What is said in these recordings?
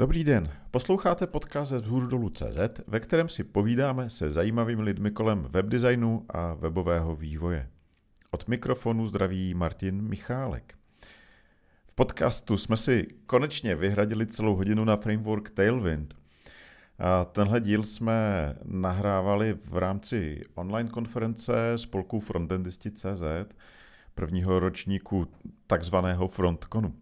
Dobrý den, posloucháte podcast z CZ, ve kterém si povídáme se zajímavými lidmi kolem webdesignu a webového vývoje. Od mikrofonu zdraví Martin Michálek. V podcastu jsme si konečně vyhradili celou hodinu na framework Tailwind. A tenhle díl jsme nahrávali v rámci online konference spolku Frontendisti.cz, prvního ročníku takzvaného Frontconu.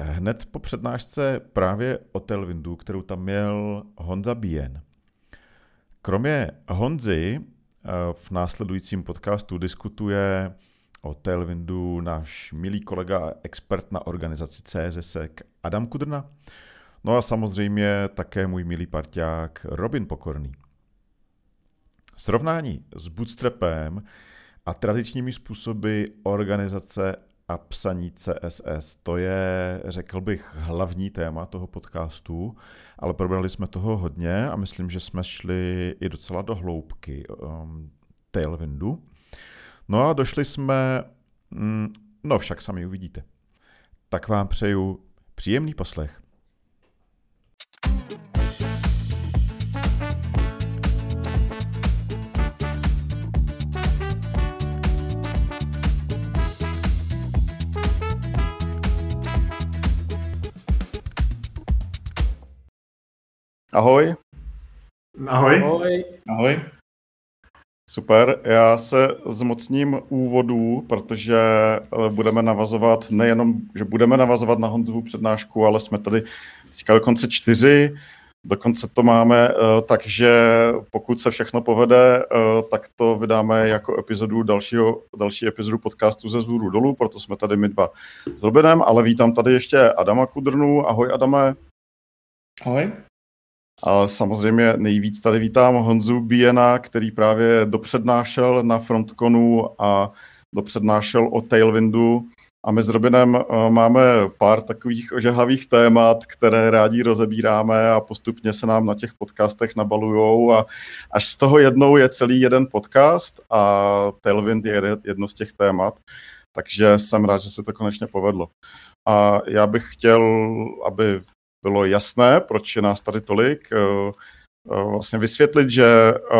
Hned po přednášce právě o Tailwindu, kterou tam měl Honza Bien. Kromě Honzy eh, v následujícím podcastu diskutuje o Tailwindu náš milý kolega a expert na organizaci CSSEC Adam Kudrna, no a samozřejmě také můj milý parťák Robin Pokorný. Srovnání s Bootstrapem a tradičními způsoby organizace a psaní CSS. To je, řekl bych, hlavní téma toho podcastu, ale probrali jsme toho hodně a myslím, že jsme šli i docela do hloubky um, Tailwindu. No a došli jsme, mm, no však sami uvidíte. Tak vám přeju příjemný poslech. Ahoj. Ahoj. Ahoj. Ahoj. Super, já se zmocním úvodů, protože eh, budeme navazovat nejenom, že budeme navazovat na Honzovu přednášku, ale jsme tady teďka dokonce čtyři, dokonce to máme, eh, takže pokud se všechno povede, eh, tak to vydáme jako epizodu dalšího, další epizodu podcastu ze zhůru dolů, proto jsme tady my dva s Robinem, ale vítám tady ještě Adama Kudrnu. Ahoj Adame. Ahoj. Ale samozřejmě nejvíc tady vítám Honzu Biena, který právě dopřednášel na Frontconu a dopřednášel o Tailwindu. A my s Robinem eh, máme pár takových ožehavých témat, které rádi rozebíráme a postupně se nám na těch podcastech nabalujou a až z toho jednou je celý jeden podcast a Tailwind je jedno z těch témat. Takže jsem rád, že se to konečně povedlo. A já bych chtěl, aby bylo jasné, proč je nás tady tolik, eh, eh, vlastně vysvětlit, že eh,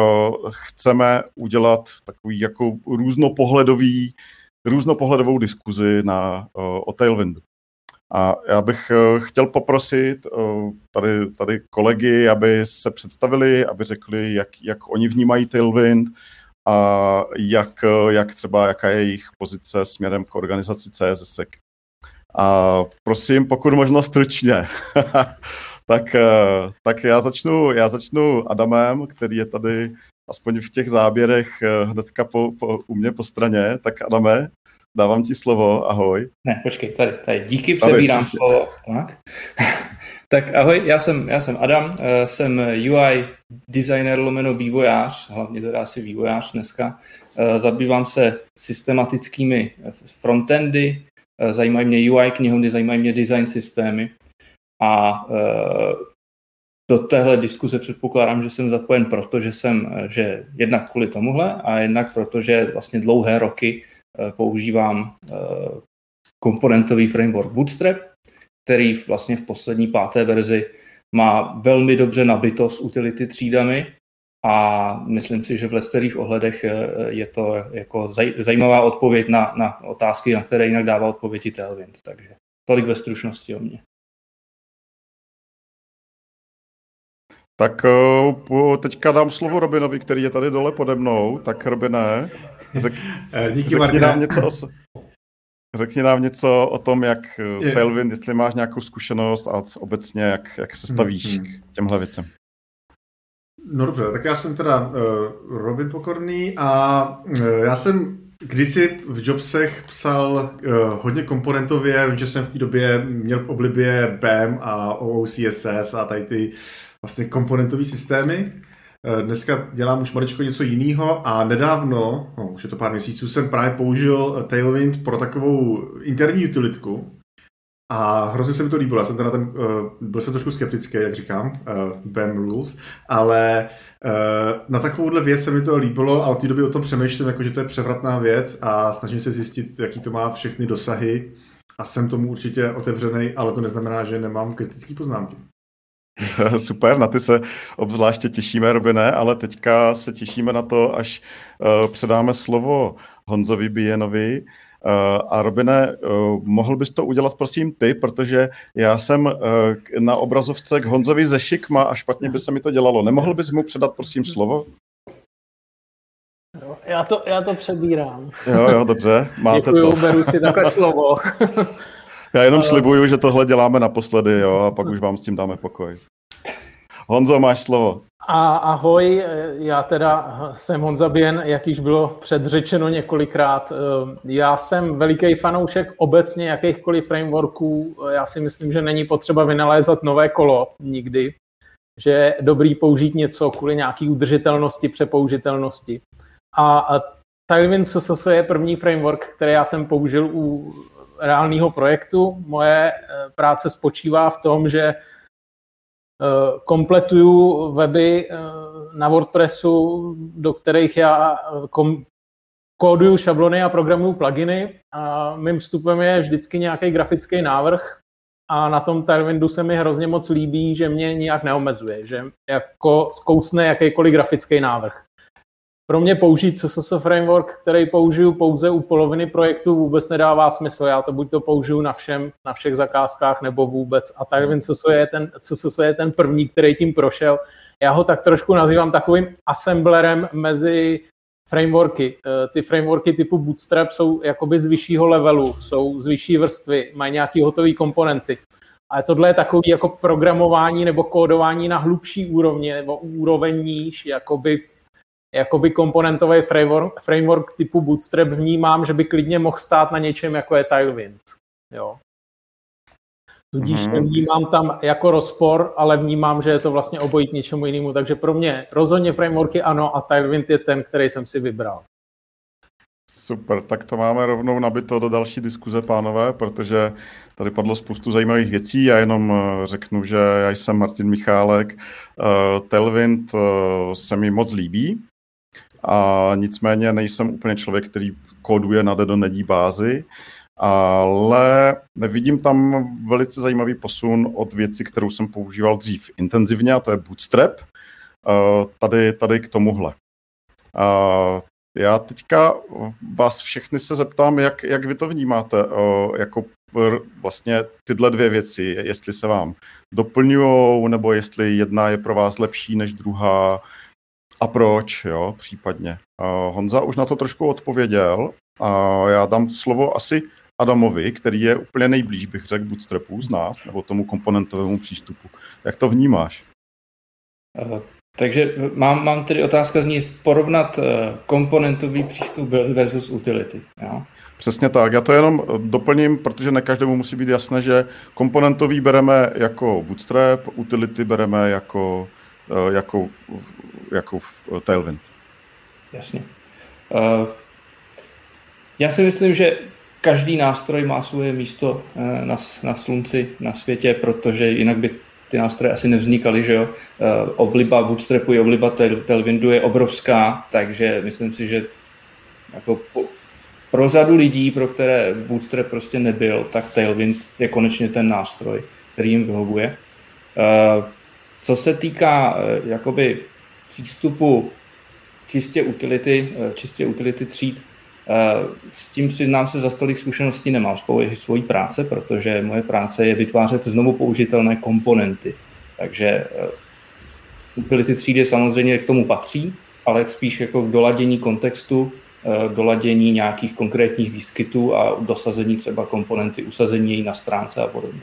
chceme udělat takový jako různopohledový, různopohledovou diskuzi na, o Tailwindu. A já bych chtěl poprosit tady, tady kolegy, aby se představili, aby řekli, jak, jak oni vnímají Tailwind a jak, jak třeba, jaká je jejich pozice směrem k organizaci CSSEC. A prosím, pokud možno stručně. tak, eh, tak já začnu, já začnu Adamem, který je tady aspoň v těch záběrech eh, hnedka po, po, u mě po straně. Tak Adame, dávám ti slovo, ahoj. Ne, počkej, tady, tady, díky, přebírám tady, slovo. Tak. tak ahoj, já jsem, já jsem Adam, eh, jsem UI designer lomeno vývojář, hlavně teda asi vývojář dneska. Zabývám se systematickými frontendy, zajímají mě UI knihovny, zajímají mě design systémy a eh, do téhle diskuze předpokládám, že jsem zapojen proto, že jsem, eh, že jednak kvůli tomuhle a jednak proto, že vlastně dlouhé roky používám komponentový framework Bootstrap, který vlastně v poslední páté verzi má velmi dobře nabito s utility třídami a myslím si, že v lesterých ohledech eh, je to jako zajímavá odpověď na, na otázky, na které jinak dává odpovědi Tailwind. Takže tolik ve stručnosti o mě. Tak eh, teďka dám slovo Robinovi, který je tady dole pode mnou. Tak Robine, řek, eh, Díky, řekni, nám něco o, řekni nám něco o tom, jak Tailwind, jestli máš nějakou zkušenost a obecně jak, jak se stavíš hmm. k těmhle věcem. No dobře, tak já jsem teda uh, Robin Pokorný a uh, já jsem kdysi v Jobsech psal uh, hodně komponentově, že jsem v té době měl v oblibě BAM a OOCSS a tady ty vlastně komponentové systémy. Dneska dělám už maličko něco jiného a nedávno, no, už je to pár měsíců, jsem právě použil Tailwind pro takovou interní utilitku, a hrozně se mi to líbilo. Já jsem ten, uh, byl jsem trošku skeptický, jak říkám, uh, BAM rules, ale uh, na takovouhle věc se mi to líbilo a od té doby o tom přemýšlím, jako, že to je převratná věc a snažím se zjistit, jaký to má všechny dosahy a jsem tomu určitě otevřený, ale to neznamená, že nemám kritické poznámky. Super, na ty se obzvláště těšíme, Robine, ale teďka se těšíme na to, až uh, předáme slovo Honzovi Bijenovi. Uh, a Robine, uh, mohl bys to udělat prosím ty, protože já jsem uh, na obrazovce k Honzovi ze Šikma a špatně by se mi to dělalo. Nemohl bys mu předat prosím slovo? já, to, já to přebírám. Jo, jo, dobře, máte Děkuju, to. beru si takhle slovo. já jenom slibuju, že tohle děláme naposledy, jo, a pak už vám s tím dáme pokoj. Honzo, máš slovo. A ahoj, já teda jsem Honza Bien, jak již bylo předřečeno několikrát. Já jsem veliký fanoušek obecně jakýchkoliv frameworků. Já si myslím, že není potřeba vynalézat nové kolo nikdy, že je dobrý použít něco kvůli nějaký udržitelnosti, přepoužitelnosti. A Tailwind CSS je první framework, který já jsem použil u reálného projektu. Moje práce spočívá v tom, že Eh, kompletuju weby eh, na WordPressu, do kterých já eh, kom, kóduju šablony a programuju pluginy a mým vstupem je vždycky nějaký grafický návrh a na tom Tailwindu se mi hrozně moc líbí, že mě nijak neomezuje, že jako zkousne jakýkoliv grafický návrh. Pro mě použít CSS framework, který použiju pouze u poloviny projektu, vůbec nedává smysl. Já to buď to použiju na všem, na všech zakázkách, nebo vůbec. A Tailwind CSS je ten, CSS je ten první, který tím prošel. Já ho tak trošku nazývám takovým assemblerem mezi frameworky. Eh, ty frameworky typu Bootstrap jsou jakoby z vyššího levelu, jsou z vyšší vrstvy, mají nějaké hotové komponenty. Ale tohle je takový jako programování nebo kódování na hlubší úrovni nebo úroveň níž, jakoby jakoby komponentový framework, framework typu Bootstrap vnímám, že by klidně mohl stát na něčem, jako je Tailwind. Jo. Tudíž mm-hmm. nevnímám tam jako rozpor, ale vnímám, že je to vlastně obojí k něčemu jinému. Takže pro mě rozhodně frameworky ano a Tailwind je ten, který jsem si vybral. Super, tak to máme rovnou nabito do další diskuze, pánové, protože tady padlo spoustu zajímavých věcí. Já jenom eh, řeknu, že já jsem Martin Michálek. Uh, Tailwind uh, se mi moc líbí. A nicméně nejsem úplně člověk, který kóduje na nedí bázi, ale nevidím tam velice zajímavý posun od věci, kterou jsem používal dřív intenzivně, a to je Bootstrap, tady, tady k tomuhle. Já teďka vás všechny se zeptám, jak, jak vy to vnímáte, jako vlastně tyhle dvě věci, jestli se vám doplňují, nebo jestli jedna je pro vás lepší než druhá, a proč, jo, případně. Uh, Honza už na to trošku odpověděl a já dám slovo asi Adamovi, který je úplně nejblíž, bych řekl, bootstrapu z nás, nebo tomu komponentovému přístupu. Jak to vnímáš? Uh, takže mám, mám tedy otázka z ní porovnat uh, komponentový přístup versus utility. Jo? Přesně tak. Já to jenom doplním, protože ne každému musí být jasné, že komponentový bereme jako bootstrap, utility bereme jako, jako jako v eh, Tailwind. Jasně. Uh, já si myslím, že každý nástroj má svoje místo uh, na, na slunci, na světě, protože jinak by ty nástroje asi nevznikaly, že jo. Obliba Bootstrapu i obliba Tailwindu je obrovská, takže myslím si, že jako po, pro řadu lidí, pro které Bootstrap prostě nebyl, tak Tailwind je konečně ten nástroj, který jim vyhovuje. Co se týká jakoby přístupu čistě utility, eh, čistě utility tříd, eh, s tím přiznám se za stolik zkušeností nemám svoji, svojí práce, protože moje práce je vytvářet znovu použitelné komponenty. Takže eh, utility třídy samozřejmě k tomu patří, ale spíš jako k doladění kontextu, doladění nějakých konkrétních výskytů a dosazení třeba komponenty, usazení její na stránce a podobně.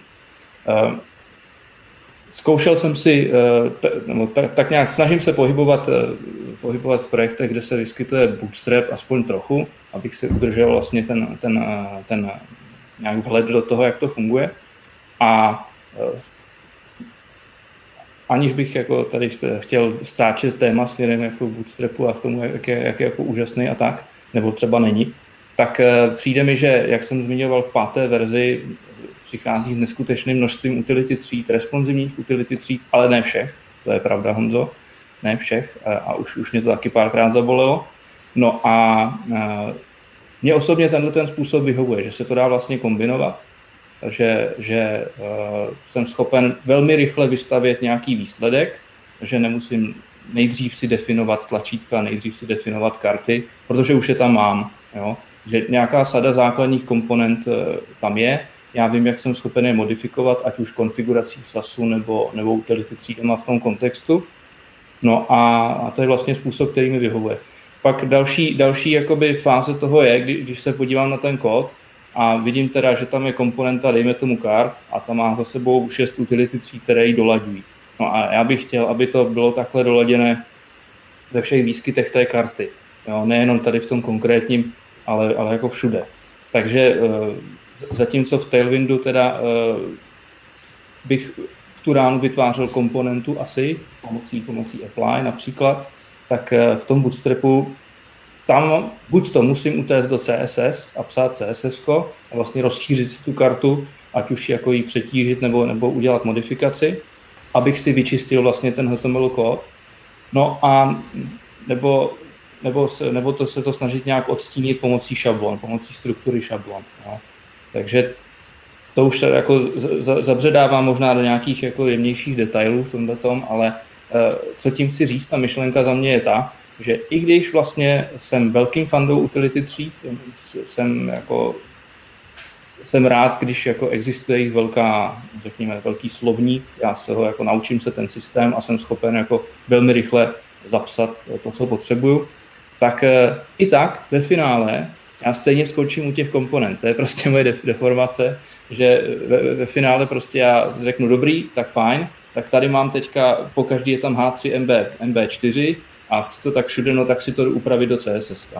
Zkoušel jsem si, eh, nebo tak nějak snažím se pohybovat, eh, pohybovat v projektech, kde se vyskytuje bootstrap aspoň trochu, abych si udržel vlastně ten, ten, eh, ten nějak vhled do toho, jak to funguje. A aniž bych jako tady chtěl stáčet téma směrem jako bootstrapu a k tomu, jak je, jak je jako úžasný a tak, nebo třeba není, tak přijde mi, že, jak jsem zmiňoval v páté verzi, přichází s neskutečným množstvím utility tříd, responsivních utility tříd, ale ne všech, to je pravda Honzo, ne všech a, už, už mě to taky párkrát zabolelo. No a, mně osobně tenhle ten způsob vyhovuje, že se to dá vlastně kombinovat. že, že jsem schopen velmi rychle vystavět nějaký výsledek, že nemusím nejdřív si definovat tlačítka, nejdřív si definovat karty, protože už je tam mám. Jo? Že nějaká sada základních komponent uh, tam je, já vím, jak jsem schopen je modifikovat, ať už konfigurací SASu nebo, nebo utility třídama v tom kontextu. No a, a to je vlastně způsob, který mi vyhovuje. Pak další, další jakoby fáze toho je, kdy, když se podívám na ten kód a vidím teda, že tam je komponenta, dejme tomu kart, a tam má za sebou šest utility tříd, které ji dolaďují. No a já bych chtěl, aby to bylo takhle doladěné ve všech výskytech té karty. Jo, nejenom tady v tom konkrétním, ale, ale jako všude. Takže eh, zatímco v Tailwindu teda eh, bych v tu ránu vytvářel komponentu asi pomocí, pomocí apply například, tak eh, v tom bootstrapu tam buď to musím utéct do CSS a psát CSS a vlastně rozšířit si tu kartu, ať už jako ji přetížit nebo, nebo udělat modifikaci, abych si vyčistil vlastně ten HTML kód. No a nebo, nebo, se, nebo to se to snažit nějak odstínit pomocí šablon, pomocí struktury šablon. No. Takže to už jako zabředává možná do nějakých jako jemnějších detailů v tomhle tom, ale Eh, co tím chci říct, ta myšlenka za mě je ta, že i když vlastně jsem velkým fandou utility tříd, jsem jako jsem rád, když jako existuje jich velká, řekněme, velký slovník, já se ho jako naučím se ten systém a jsem schopen jako velmi rychle zapsat to, co potřebuju, tak eh, i tak ve finále já stejně skončím u těch komponent. To je prostě moje deformace, že ve, ve finále prostě já řeknu dobrý, tak fajn, tak tady mám teďka, po každý je tam H3 MB, MB4 a chci to tak všude, no tak si to upravit do CSS.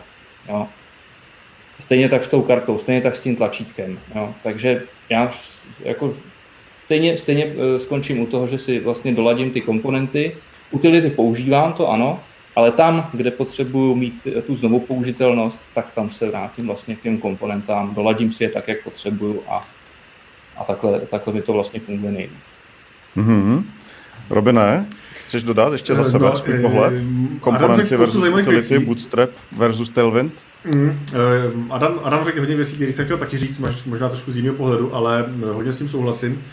Jo. Stejně tak s tou kartou, stejně tak s tím tlačítkem. Jo. Takže já jako stejně, stejně eh, skončím u toho, že si vlastně doladím ty komponenty. Utility používám, to ano, ale tam, kde potřebuju mít tu znovu použitelnost, tak tam se vrátím vlastně k těm komponentám, doladím si je tak, jak potřebuju a, a takhle, takhle mi to vlastně funguje nejlíp. Mm-hmm. Robine, chceš dodat ještě za eh, sebe no, svůj pohled? Komponenty versus utility, Bootstrap versus Tailwind? Mm, Adam, Adam řekl hodně věcí, které jsem chtěl taky říct, možná trošku z jiného pohledu, ale hodně s tím souhlasím.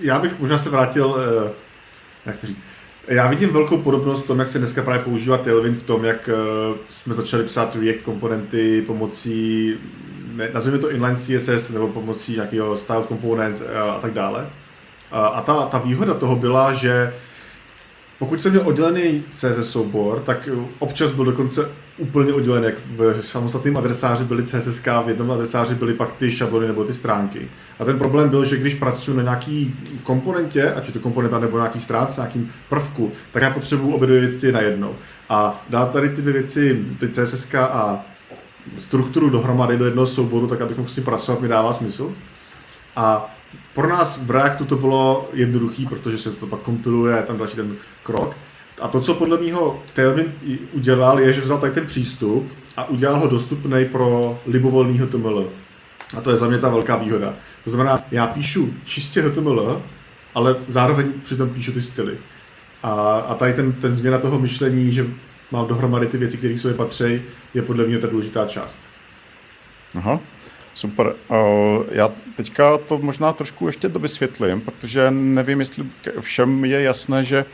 Já bych možná se vrátil, jak to říct, já vidím velkou podobnost v tom, jak se dneska právě používá Tailwind v tom, jak jsme začali psát React komponenty pomocí, nazveme to inline CSS nebo pomocí nějakého style components a tak dále. A ta, ta výhoda toho byla, že pokud jsem měl oddělený CSS soubor, tak občas byl dokonce úplně oddělený, jak v samostatném adresáři byly CSS, v jednom adresáři byly pak ty šablony nebo ty stránky. A ten problém byl, že když pracuji na nějaký komponentě, ať je to komponenta nebo nějaký stránce, nějakým prvku, tak já potřebuji obě dvě věci najednou. A dát tady ty dvě věci, ty CSS a strukturu dohromady do jednoho souboru, tak abych mohl s tím pracovat, mi dává smysl. A pro nás v Reactu to bylo jednoduché, protože se to pak kompiluje, tam další ten krok. A to, co podle mého Tailwind udělal, je, že vzal tady ten přístup a udělal ho dostupný pro libovolný HTML. A to je za mě ta velká výhoda. To znamená, já píšu čistě HTML, ale zároveň přitom píšu ty styly. A, a tady ten, ten změna toho myšlení, že mám dohromady ty věci, které jsou patří, je podle mě ta důležitá část. Aha. Super. Já teďka to možná trošku ještě dovysvětlím, protože nevím, jestli všem je jasné, že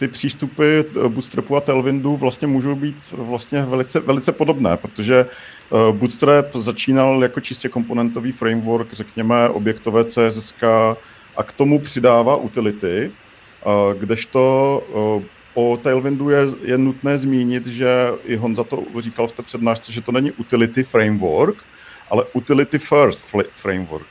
ty přístupy Bootstrapu a Tailwindu vlastně můžou být vlastně velice, velice podobné, protože eh, Bootstrap začínal jako čistě komponentový framework, řekněme objektové CSS a k tomu přidává utility, eh, kdežto eh, o Tailwindu je, je nutné zmínit, že i Honza to říkal v té přednášce, že to není utility framework, ale utility first framework.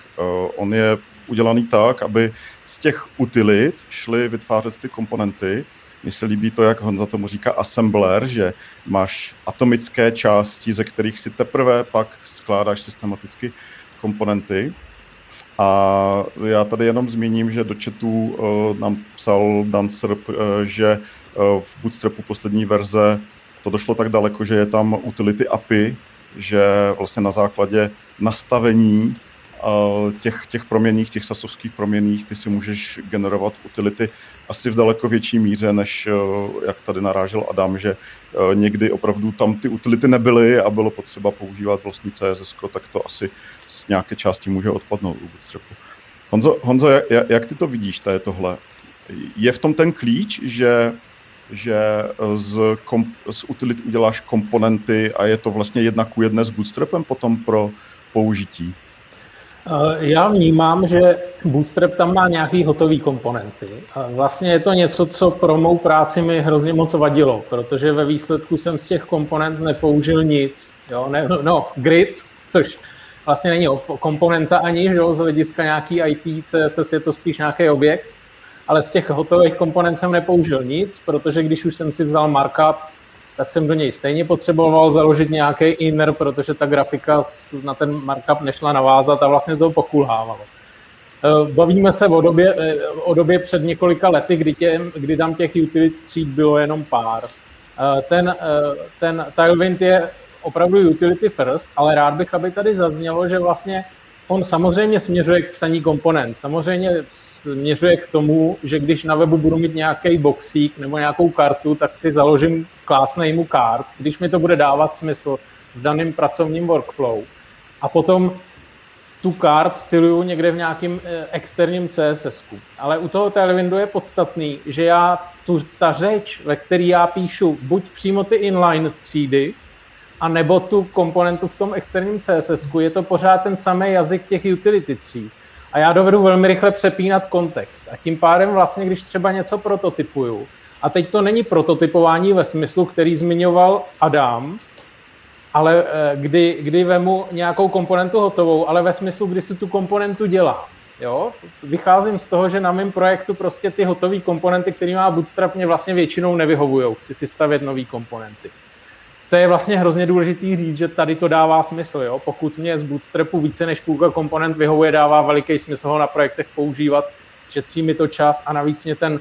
On je udělaný tak, aby z těch utilit šly vytvářet ty komponenty. Mně se líbí to, jak Honza tomu říká assembler, že máš atomické části, ze kterých si teprve pak skládáš systematicky komponenty. A já tady jenom zmíním, že do chatu uh, nám psal Dancer, uh, že uh, v Bootstrapu poslední verze to došlo tak daleko, že je tam utility API, že vlastně na základě nastavení těch, těch proměných, těch sasovských proměných, ty si můžeš generovat utility asi v daleko větší míře, než jak tady narážel Adam, že někdy opravdu tam ty utility nebyly a bylo potřeba používat vlastní CSS, tak to asi z nějaké části může odpadnout u Bootstrapu. Honzo, Honzo jak, ty to vidíš, to je tohle? Je v tom ten klíč, že že z, komp, z utilit uděláš komponenty a je to vlastně jedna ku jedné s Bootstrapem potom pro použití? Eh, já vnímám, že Bootstrap tam má nějaký hotový komponenty. Vlastně je to něco, co pro mou práci mi hrozně moc vadilo, protože ve výsledku jsem z těch komponent nepoužil nic. Jo? Ne, no, grid, což vlastně není komponenta ani, že jo? z hlediska nějaký IP, CSS je to spíš nějaký objekt, ale z těch hotových komponent jsem nepoužil nic, protože když už jsem si vzal markup, tak jsem do něj stejně potřeboval založit nějaký inner, protože ta grafika na ten markup nešla navázat a vlastně to pokulhávalo. Eh, bavíme se o době, eh, o době před několika lety, kdy, tě, kdy tam těch utility tříd bylo jenom pár. Eh, ten, ten Tailwind je opravdu utility first, ale rád bych, aby tady zaznělo, že vlastně On samozřejmě směřuje k psaní komponent. Samozřejmě směřuje k tomu, že když na webu budu mít nějaký boxík nebo nějakou kartu, tak si založím class name kart, když mi to bude dávat smysl v daném pracovním workflow. A potom tu kart styluju někde v nějakém eh, externím CSS. Ale u toho Tailwindu je podstatný, že já tu, ta řeč, ve které já píšu buď přímo ty inline třídy, a nebo tu komponentu v tom externím CSS, je to pořád ten samý jazyk těch utility tří. A já dovedu velmi rychle přepínat kontext. A tím pádem vlastně, když třeba něco prototypuju, a teď to není prototypování ve smyslu, který zmiňoval Adam, ale eh, kdy, kdy vemu nějakou komponentu hotovou, ale ve smyslu, kdy si tu komponentu dělá. Jo? Vycházím z toho, že na mém projektu prostě ty hotové komponenty, které má Bootstrap, mě vlastně většinou nevyhovují. Chci si stavět nové komponenty to je vlastně hrozně důležitý říct, že tady to dává smysl. Jo? Pokud mě z Bootstrapu více než půlka komponent vyhovuje, dává veliký smysl ho na projektech používat, šetří mi to čas a navíc mě ten,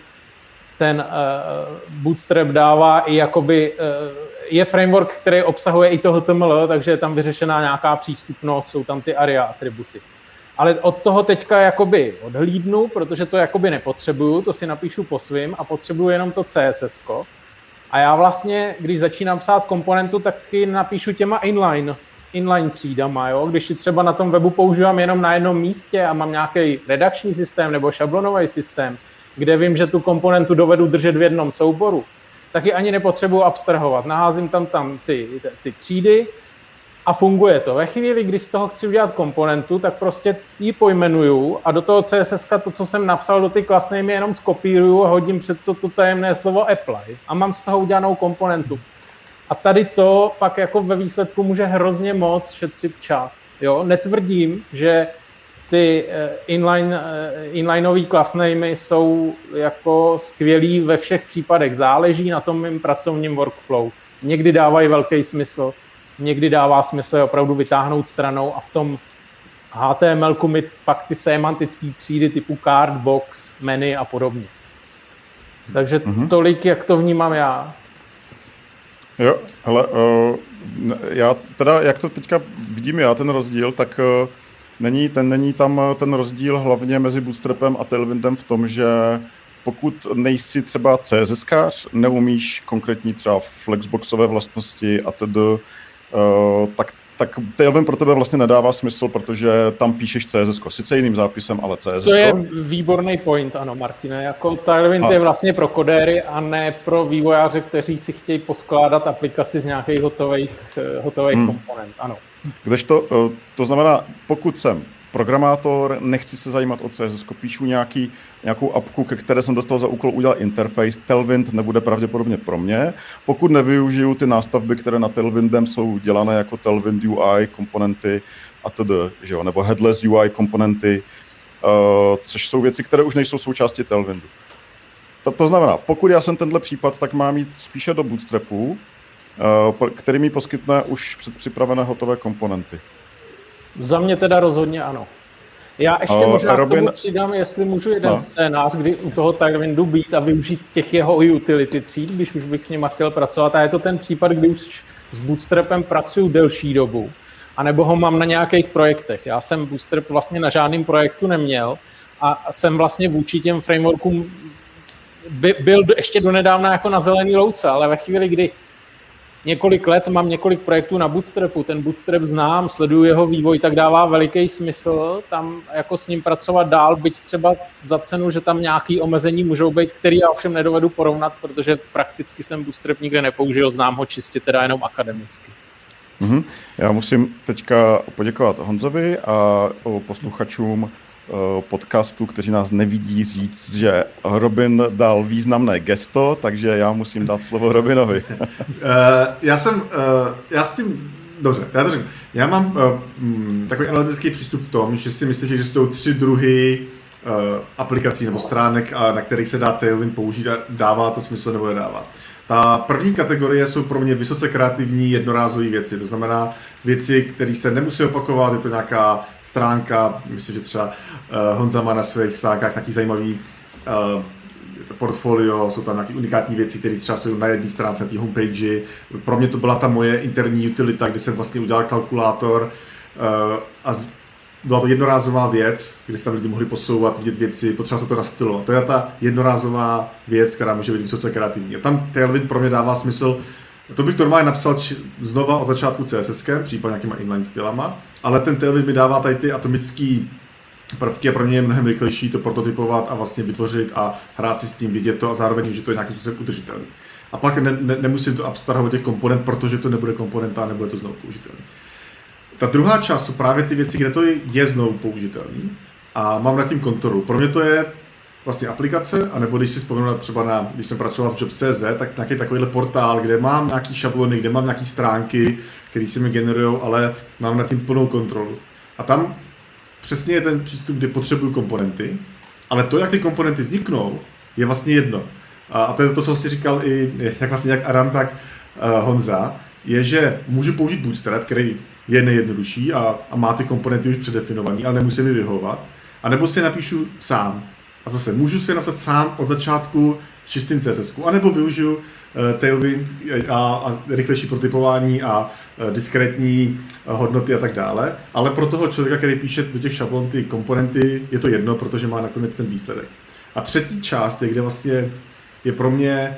ten uh, Bootstrap dává i jakoby, uh, je framework, který obsahuje i to HTML, takže je tam vyřešená nějaká přístupnost, jsou tam ty aria atributy. Ale od toho teďka jakoby odhlídnu, protože to jakoby nepotřebuju, to si napíšu po svým a potřebuju jenom to CSS. A já vlastně, když začínám psát komponentu, tak ji napíšu těma inline, inline třídama. Jo? Když ji třeba na tom webu používám jenom na jednom místě a mám nějaký redakční systém nebo šablonový systém, kde vím, že tu komponentu dovedu držet v jednom souboru, tak ji ani nepotřebuji abstrahovat. Naházím tam, tam ty, ty třídy, a funguje to. Ve chvíli, kdy z toho chci udělat komponentu, tak prostě ji pojmenuju a do toho CSS to, co jsem napsal do ty klasné, mi jenom skopíruju a hodím před to, to tajemné slovo apply a mám z toho udělanou komponentu. A tady to pak jako ve výsledku může hrozně moc šetřit čas. Jo? Netvrdím, že ty eh, inline, eh, inlineový class namey jsou jako skvělý ve všech případech. Záleží na tom mým pracovním workflow. Někdy dávají velký smysl, někdy dává smysl je opravdu vytáhnout stranou a v tom HTML mít pak ty semantické třídy typu card, box, menu a podobně. Takže mm-hmm. tolik, jak to vnímám já. Jo, hele, uh, já teda, jak to teďka vidím já, ten rozdíl, tak uh, není, ten, není tam ten rozdíl hlavně mezi Bootstrapem a Tailwindem v tom, že pokud nejsi třeba CSS, neumíš konkrétní třeba flexboxové vlastnosti a tedy Uh, tak tak Tailwind pro tebe vlastně nedává smysl, protože tam píšeš CSS, sice jiným zápisem, ale CSS. To je výborný point, ano, Martine. Jako Tailwind a... je vlastně pro kodéry a ne pro vývojáře, kteří si chtějí poskládat aplikaci z nějakých hotových, eh, hotových hmm. komponent, ano. Kdežto, eh, to znamená, pokud jsem programátor, nechci se zajímat o CSS, píšu nějaký, nějakou apku, ke které jsem dostal za úkol udělat interface, Tailwind nebude pravděpodobně pro mě. Pokud nevyužiju ty nástavby, které na Tailwindem jsou dělané jako Tailwind UI komponenty a tedy, že jo, nebo headless UI komponenty, uh, což jsou věci, které už nejsou součástí Tailwindu. To, to znamená, pokud já jsem tenhle případ, tak mám jít spíše do Bootstrapu, uh, který mi poskytne už předpřipravené hotové komponenty. Za mě teda rozhodně ano. Já ještě uh, možná Robin... k tomu přidám, jestli můžu jeden no. scénář, kdy u toho Tailwindu být a využít těch jeho utility tříd, když už bych s nima chtěl pracovat. A je to ten případ, kdy už s Bootstrapem pracuju delší dobu. anebo ho mám na nějakých projektech. Já jsem Bootstrap vlastně na žádném projektu neměl a jsem vlastně vůči těm frameworkům by, byl ještě donedávna jako na zelený louce, ale ve chvíli, kdy několik let mám několik projektů na Bootstrapu, ten Bootstrap znám, sleduju jeho vývoj, tak dává veliký smysl tam jako s ním pracovat dál, byť třeba za cenu, že tam nějaký omezení můžou být, který já ovšem nedovedu porovnat, protože prakticky jsem Bootstrap nikde nepoužil, znám ho čistě teda jenom akademicky. Mm-hmm. Já musím teďka poděkovat Honzovi a posluchačům podcastu, kteří nás nevidí, říct, že Robin dal významné gesto, takže já musím dát slovo Robinovi. uh, já jsem, uh, já s tím, dobře, já to řeknu. Já mám uh, takový analytický přístup v tom, že si myslím, že existují tři druhy uh, aplikací nebo stránek, na kterých se dá Tailwind použít a dává to smysl nebo nedává. Ta první kategorie jsou pro mě vysoce kreativní jednorázové věci, to znamená věci, které se nemusí opakovat, je to nějaká stránka, myslím, že třeba uh, Honza má na svých stránkách nějaký zajímavý to portfolio, jsou tam nějaké unikátní věci, které třeba jsou na jedné stránce na té homepage. Pro mě to byla ta moje interní utilita, kdy jsem vlastně udělal kalkulátor uh, a byla to jednorázová věc, kdy se tam lidi mohli posouvat, vidět věci, potřeba se to nastylovat. To je ta jednorázová věc, která může být vysoce kreativní. A tam Tailwind pro mě dává smysl, to bych normálně napsal či, znova od začátku CSS, případně nějakýma inline stylama, ale ten Tailwind mi dává tady ty atomické prvky a pro mě je mnohem rychlejší to prototypovat a vlastně vytvořit a hrát si s tím, vidět to a zároveň, že to je nějakým způsobem udržitelný. A pak ne, ne, nemusím to abstrahovat těch komponent, protože to nebude komponenta a nebude to znovu použitelné. Ta druhá část jsou právě ty věci, kde to je znovu použitelný a mám nad tím kontrolu. Pro mě to je vlastně aplikace, anebo když si vzpomenu třeba na, když jsem pracoval v Jobs.cz, tak nějaký takovýhle portál, kde mám nějaký šablony, kde mám nějaké stránky, které se mi generují, ale mám nad tím plnou kontrolu. A tam přesně je ten přístup, kdy potřebuju komponenty, ale to, jak ty komponenty vzniknou, je vlastně jedno. A to je to, co jsi říkal i, jak vlastně jak Adam, tak uh, Honza, je, že můžu použít Bootstrap, který je nejjednodušší a, a má ty komponenty už předefinované, ale nemusí mi vyhovovat. A nebo si napíšu sám. A zase můžu si napsat sám od začátku čistým CSS, anebo využiju uh, Tailwind a, a rychlejší protypování a uh, diskrétní uh, hodnoty a tak dále. Ale pro toho člověka, který píše do těch šablon ty komponenty, je to jedno, protože má nakonec ten výsledek. A třetí část je, kde vlastně je pro mě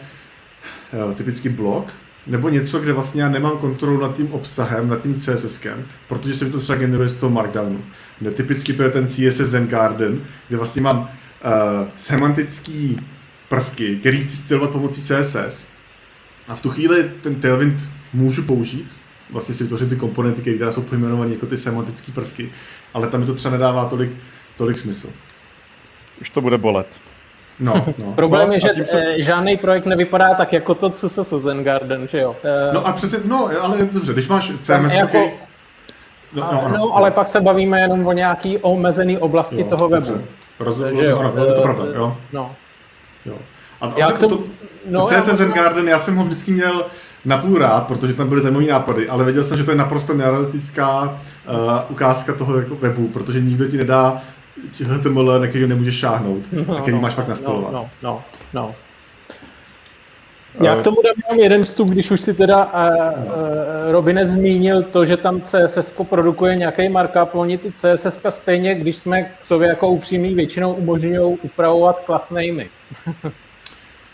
uh, typický blok, nebo něco, kde vlastně já nemám kontrolu nad tím obsahem, nad tím CSSkem, protože se mi to třeba generuje z toho Markdownu. Typicky to je ten CSS Zen Garden, kde vlastně mám uh, semantický prvky, který chci stylovat pomocí CSS. A v tu chvíli ten Tailwind můžu použít, vlastně si vytvořit ty komponenty, které jsou pojmenované jako ty semantické prvky, ale tam mi to třeba nedává tolik, tolik smysl. Už to bude bolet. No, no. Problém no, je, že se... Eh, žádný projekt nevypadá tak jako to, co se Zen Garden, že jo? Eh, no a přesně, no, ale dobře, když máš CMS, jako... Okay, No, no, no, no, ale pak se bavíme jenom o nějaký omezený oblasti jo, toho webu. Rozumím, rozumím, ano, je to pravda, jo. No. jo. A já to, to, no, CSS já Zen Garden, já jsem ho vždycky měl na půl rád, protože tam byly zajímavé nápady, ale věděl jsem, že to je naprosto nerealistická uh, ukázka toho jako webu, protože nikdo ti nedá HTML, na který nemůžeš šáhnout, no, a který no, máš pak nastolovat. No, no, no. Já k tomu dám jenom jeden vstup, když už si teda uh, uh, Robine zmínil to, že tam CSS produkuje nějaký markup, oni ty CSS stejně, když jsme k sobě jako upřímní, většinou umožňují upravovat klasnými.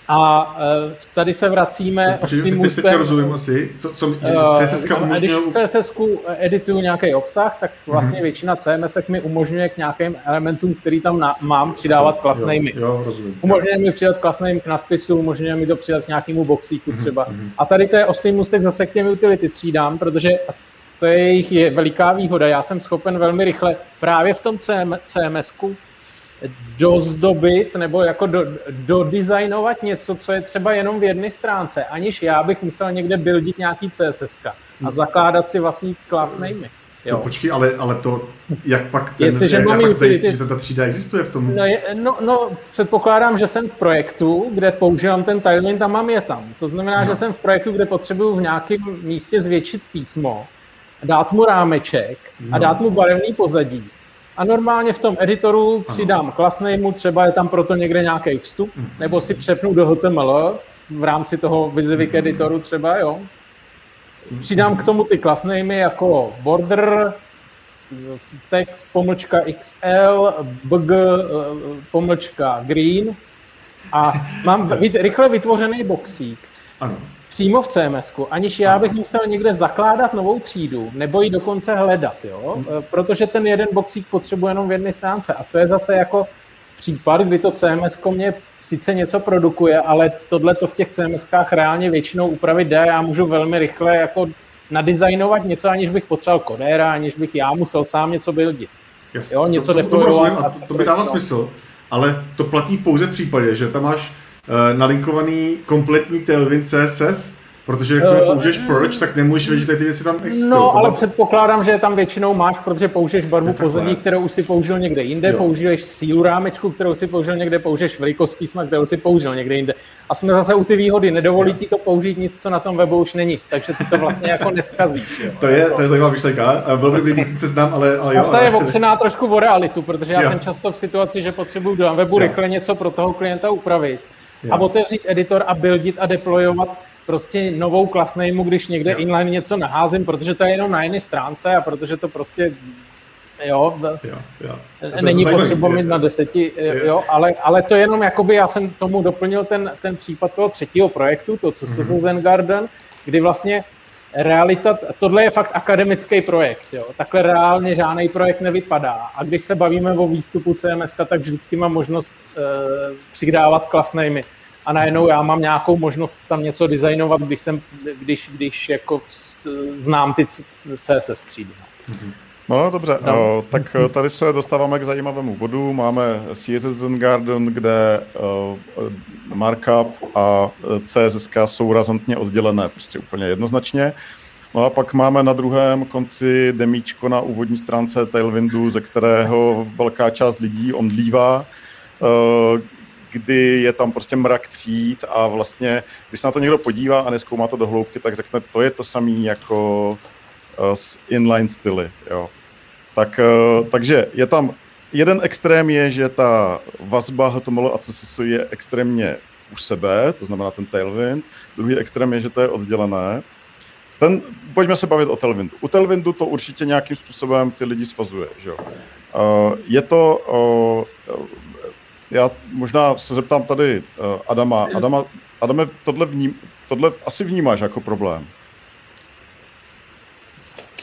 A uh, tady se vracíme no, ostrým můstem. rozumím asi, co, co uh, CSS umožňuje... Když v CSS edituju nějaký obsah, tak vlastně mm-hmm. většina CMS mi umožňuje k nějakým elementům, který tam na, mám, přidávat klasnými. Jo, jo, rozumím. Umožňuje mi přidat klasným k nadpisu, umožňuje mi to přidat k nějakému boxíku mm-hmm. třeba. Mm-hmm. A tady to je ostrý můstek zase k těm utility třídám, protože to je jejich je veliká výhoda. Já jsem schopen velmi rychle právě v tom CM, CMS-ku dozdobit nebo jako do, dodizajnovat něco, co je třeba jenom v jedné stránce, aniž já bych musel někde buildit nějaký CSS a zakládat si vlastní class name. Jo. No počkej, ale, ale to, jak pak, ten, Jestliže jak, jak pak zajistit, že ta třída existuje v tom? No, je, no, no, předpokládám, že jsem v projektu, kde používám ten Tailwind a mám je tam. To znamená, no. že jsem v projektu, kde potřebuju v nějakém místě zvětšit písmo, dát mu rámeček no. a dát mu barevný pozadí a normálně v tom editoru přidám klasnému, třeba je tam proto někde nějaký vstup, mhm. nebo si přepnu do HTML v rámci toho Visivik mhm. editoru třeba, jo. přidám k tomu ty klasnými jako border, text pomlčka XL, bg pomlčka green a mám rychle vytvořený boxík. Ano přímo v cms aniž já bych musel někde zakládat novou třídu, nebo ji dokonce hledat, jo? Hmm. E, protože ten jeden boxík potřebuje jenom v jedné stránce. A to je zase jako případ, kdy to CMS mě sice něco produkuje, ale tohle to v těch CMS reálně většinou upravit jde. Já můžu velmi rychle jako nadizajnovat něco, aniž bych potřeboval kodéra, aniž bych já musel sám něco buildit. Jo, něco to, to, to, rozumím, a to, to by dává smysl, ale to platí pouze v případě, že tam máš nalinkovaný kompletní Tailwind CSS, Protože jak uh, použiješ proč, tak nemůžeš vědět, že ty věci tam existují. No, ale předpokládám, že tam většinou máš, protože použiješ barvu pozadí, kterou už si použil někde jinde, jo. použiješ sílu rámečku, kterou si použil někde, použiješ velikost písma, kterou si použil někde jinde. A jsme zase u ty výhody, nedovolí ti to použít nic, co na tom webu už není, takže ty to vlastně jako neskazíš. Jo. To je, to je zajímavá myšlenka, bylo by kdyby se znám, ale, ale jo. je opřená trošku o realitu, protože já jo. jsem často v situaci, že potřebuju na webu jo. rychle něco pro toho klienta upravit jo. a otevřít editor a buildit a deployovat prostě novou klasnejmu, když někde jo. inline něco naházím, protože to je jenom na jedné stránce a protože to prostě jo, jo, jo. není potřeba mít na deseti, jo, ale, ale to jenom jakoby já jsem tomu doplnil ten, ten případ toho třetího projektu, to, co se mm-hmm. Zen Garden, kdy vlastně realita, tohle je fakt akademický projekt, jo. takhle reálně žádný projekt nevypadá. A když se bavíme o výstupu CMS, tak vždycky mám možnost e, přidávat klasnými a najednou já mám nějakou možnost tam něco designovat, když, jsem, když, když jako znám ty CSS třídy. Mm-hmm. No dobře, no. O, tak tady se dostáváme k zajímavému bodu. Máme CSS Garden, kde o, markup a CSS jsou razantně oddělené, prostě úplně jednoznačně. No a pak máme na druhém konci demíčko na úvodní stránce Tailwindu, ze kterého velká část lidí omdlívá, kdy je tam prostě mrak tříd a vlastně, když se na to někdo podívá a neskoumá to do hloubky, tak řekne, to je to samé jako s inline styly, jo. Tak, uh, takže je tam, jeden extrém je, že ta vazba HTML a CSS je extrémně u sebe, to znamená ten tailwind, druhý extrém je, že to je oddělené. Ten, pojďme se bavit o Tailwindu. U Tailwindu to určitě nějakým způsobem ty lidi svazuje. Že jo? Uh, je to já možná se zeptám tady Adama. Adama, Adame, tohle, vním, tohle asi vnímáš jako problém.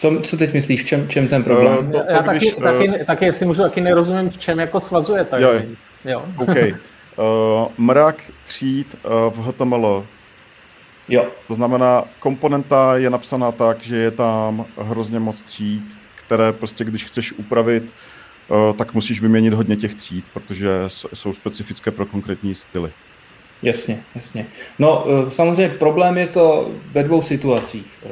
Co, co teď myslíš, v čem, čem ten problém? Uh, to, to, já když, taky, uh, taky, taky, jestli můžu, taky nerozumím, v čem jako svazuje. Tak, jo, jo. OK. Uh, mrak tříd uh, v HTML. Jo. To znamená, komponenta je napsaná tak, že je tam hrozně moc tříd, které prostě, když chceš upravit Eh, tak musíš vyměnit hodně těch tříd, protože jsou specifické pro konkrétní styly. Jasně, jasně. No eh, samozřejmě problém je to ve dvou situacích.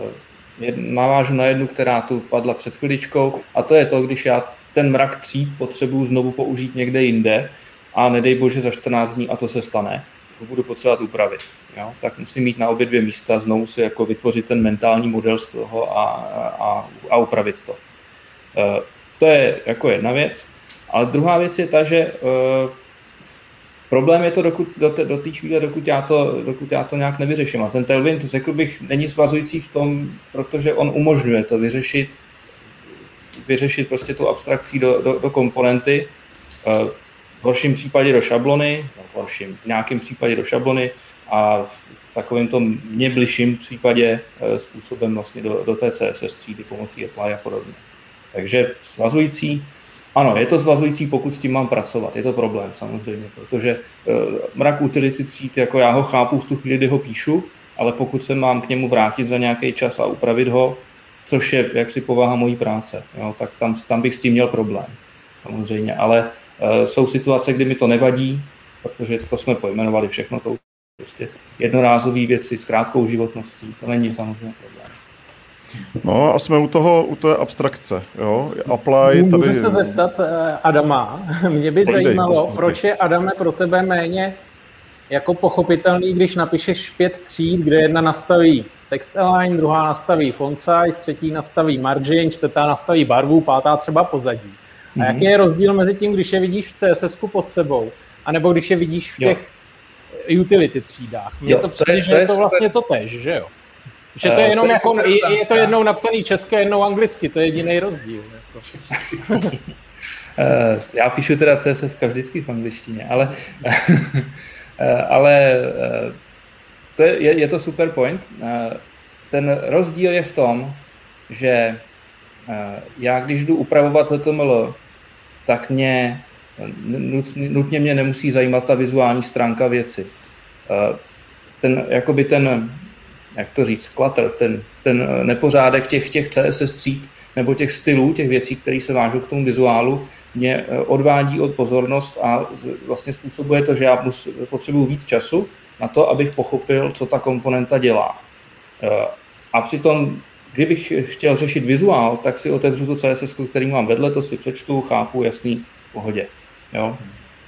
Navážu na jednu, která tu padla před chviličkou, a to je to, když já ten mrak tříd potřebuju znovu použít někde jinde a nedej bože za 14 dní a to se stane, to budu potřebovat upravit. Jo? Tak musím mít na obě dvě místa, znovu si jako vytvořit ten mentální model z toho a, a, a upravit to. To je jako jedna věc. Ale druhá věc je ta, že uh, problém je to dokud, do, té, do té chvíle, dokud já, to, dokud já to nějak nevyřeším. A ten Tailwind, řekl bych, není svazující v tom, protože on umožňuje to vyřešit, vyřešit prostě tu abstrakcí do, do, do komponenty, uh, v horším případě do šablony, no, v horším, v nějakém případě do šablony a v takovém tom mě bližším případě uh, způsobem vlastně do, do té CSS třídy pomocí apply a podobně. Takže svazující, ano, je to zvazující, pokud s tím mám pracovat. Je to problém samozřejmě, protože uh, mrak utility tříd, jako já ho chápu v tu chvíli, kdy ho píšu, ale pokud se mám k němu vrátit za nějaký čas a upravit ho, což je jaksi povaha mojí práce, jo, tak tam, tam bych s tím měl problém. Samozřejmě, ale uh, jsou situace, kdy mi to nevadí, protože to jsme pojmenovali všechno tou prostě jednorázové věci s krátkou životností, to není samozřejmě problém. No a jsme u toho, u té abstrakce, jo, apply Můžu tady... se zeptat uh, Adama, mě by Pojdej, zajímalo, pozdej. proč je Adame pro tebe méně jako pochopitelný, když napíšeš pět tříd, kde jedna nastaví text align, druhá nastaví font size, třetí nastaví margin, čtvrtá nastaví barvu, pátá třeba pozadí. A mm-hmm. jaký je rozdíl mezi tím, když je vidíš v CSS pod sebou, anebo když je vidíš v těch jo. utility třídách? Mně to přijde, že je to vlastně to tež, že jo? Že to je jenom uh, jako, je, je to jednou napsaný české, jednou anglicky, to je jediný rozdíl. Jako. uh, já píšu teda CSS vždycky v angličtině, ale, uh, ale to je, je, je to super point. Ten rozdíl je v tom, že já když jdu upravovat HTML, tak mě nutně mě nemusí zajímat ta vizuální stránka věci. Ten, jakoby ten jak to říct, klatr, ten, ten eh, nepořádek těch, těch CSS tříd nebo těch stylů, těch věcí, které se vážou k tomu vizuálu, mě eh, odvádí od pozornost a vlastně způsobuje to, že já potřebuji víc času na to, abych pochopil, co ta komponenta dělá. Eh, a přitom, kdybych chtěl řešit vizuál, tak si otevřu tu CSS, který mám vedle, to si přečtu, chápu, jasný, pohodě. Jo?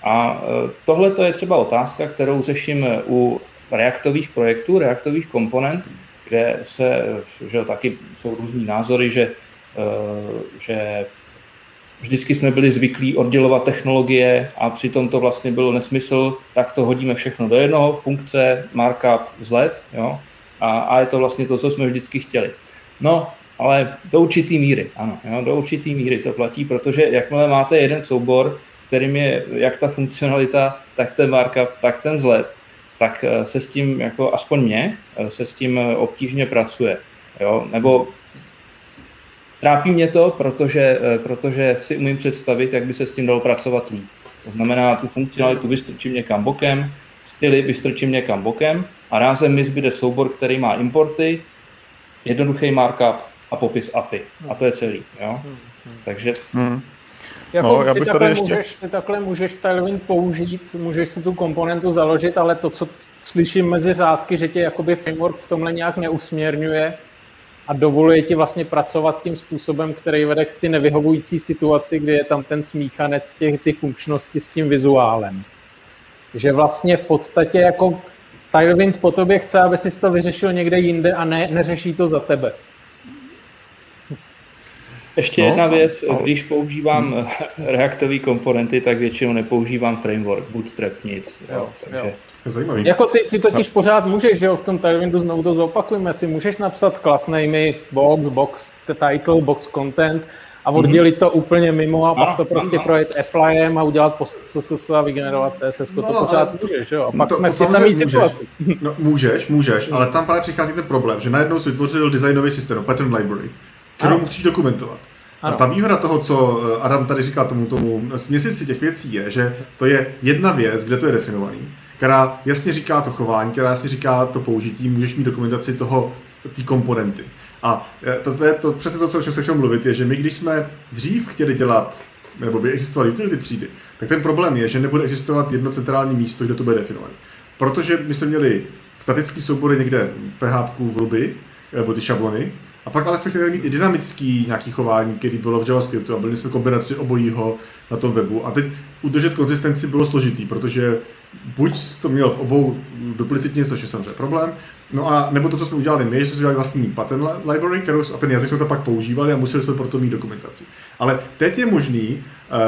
A tohle to je třeba otázka, kterou řeším u reaktových projektů, reaktových komponent, kde se, že taky jsou různý názory, že, eh, že vždycky jsme byli zvyklí oddělovat technologie a přitom to vlastně bylo nesmysl, tak to hodíme všechno do jednoho, funkce, markup, vzhled, jo, a, a je to vlastně to, co jsme vždycky chtěli. No, ale do určitý míry, ano, jo, do určitý míry to platí, protože jakmile máte jeden soubor, kterým je jak ta funkcionalita, tak ten markup, tak ten vzhled, tak eh, se s tím, jako aspoň mě, eh, se s tím eh, obtížně pracuje. Jo? Nebo trápí mě to, protože, protože si umím představit, jak by se s tím dalo pracovat líp. To znamená, tu funkcionalitu vystrčím někam bokem, styly vystrčím někam bokem a rázem mi zbyde soubor, který má importy, jednoduchý markup a popis API. A to je celý. Jo? Hmm, hmm. Takže hmm. Jako no, já bych ty, takhle ještě... můžeš, ty takhle můžeš Tailwind použít, můžeš si tu komponentu založit, ale to, co slyším mezi řádky, že tě jakoby framework v tomhle nějak neusměrňuje a dovoluje ti vlastně pracovat tím způsobem, který vede k ty nevyhovující situaci, kdy je tam ten smíchanec těch ty funkčnosti s tím vizuálem. Že vlastně v podstatě jako Tailwind po tobě chce, aby si to vyřešil někde jinde a ne, neřeší to za tebe. Ještě no, jedna věc, ale... když používám hmm. reaktové komponenty, tak většinou nepoužívám framework, bootstrap, nic. Jo, takže... jo. Zajímavý. Jako ty, ty totiž no. pořád můžeš, že jo, v tom Tailwindu znovu to zopakujeme si, můžeš napsat class namey, box, box title, box content a mhm. oddělit to úplně mimo a pak to prostě projet applyem a udělat post CSS a vygenerovat CSS, no, to pořád můžeš, jo, a pak to, jsme to v samé situaci. No, můžeš, můžeš, ale tam právě přichází ten problém, že najednou si vytvořil designový systém, pattern library, kterou musíš dokumentovat. Ano. A ta výhoda toho, co eh, Adam tady říká tomu, tomu směsici těch věcí, je, že to je jedna věc, kde to je definovaný, která jasně říká to chování, která jasně říká to použití, můžeš mít dokumentaci toho, té komponenty. A eh, to, to je to, přesně to, o čem jsem chtěl mluvit, je, že my, když jsme dřív chtěli dělat, nebo by existovaly utility třídy, tak ten problém je, že nebude existovat jedno centrální místo, kde to bude definované. Protože my jsme měli statický soubory někde v PHP v Ruby, nebo ty šablony, a pak ale jsme chtěli mít i dynamický nějaký chování, který bylo v JavaScriptu a byli jsme kombinaci obojího na tom webu. A teď udržet konzistenci bylo složitý, protože buď to měl v obou duplicitně, což je samozřejmě problém, no a nebo to, co jsme udělali my, že jsme udělali vlastní pattern library, kterou, a ten jazyk jsme to pak používali a museli jsme proto mít dokumentaci. Ale teď je možný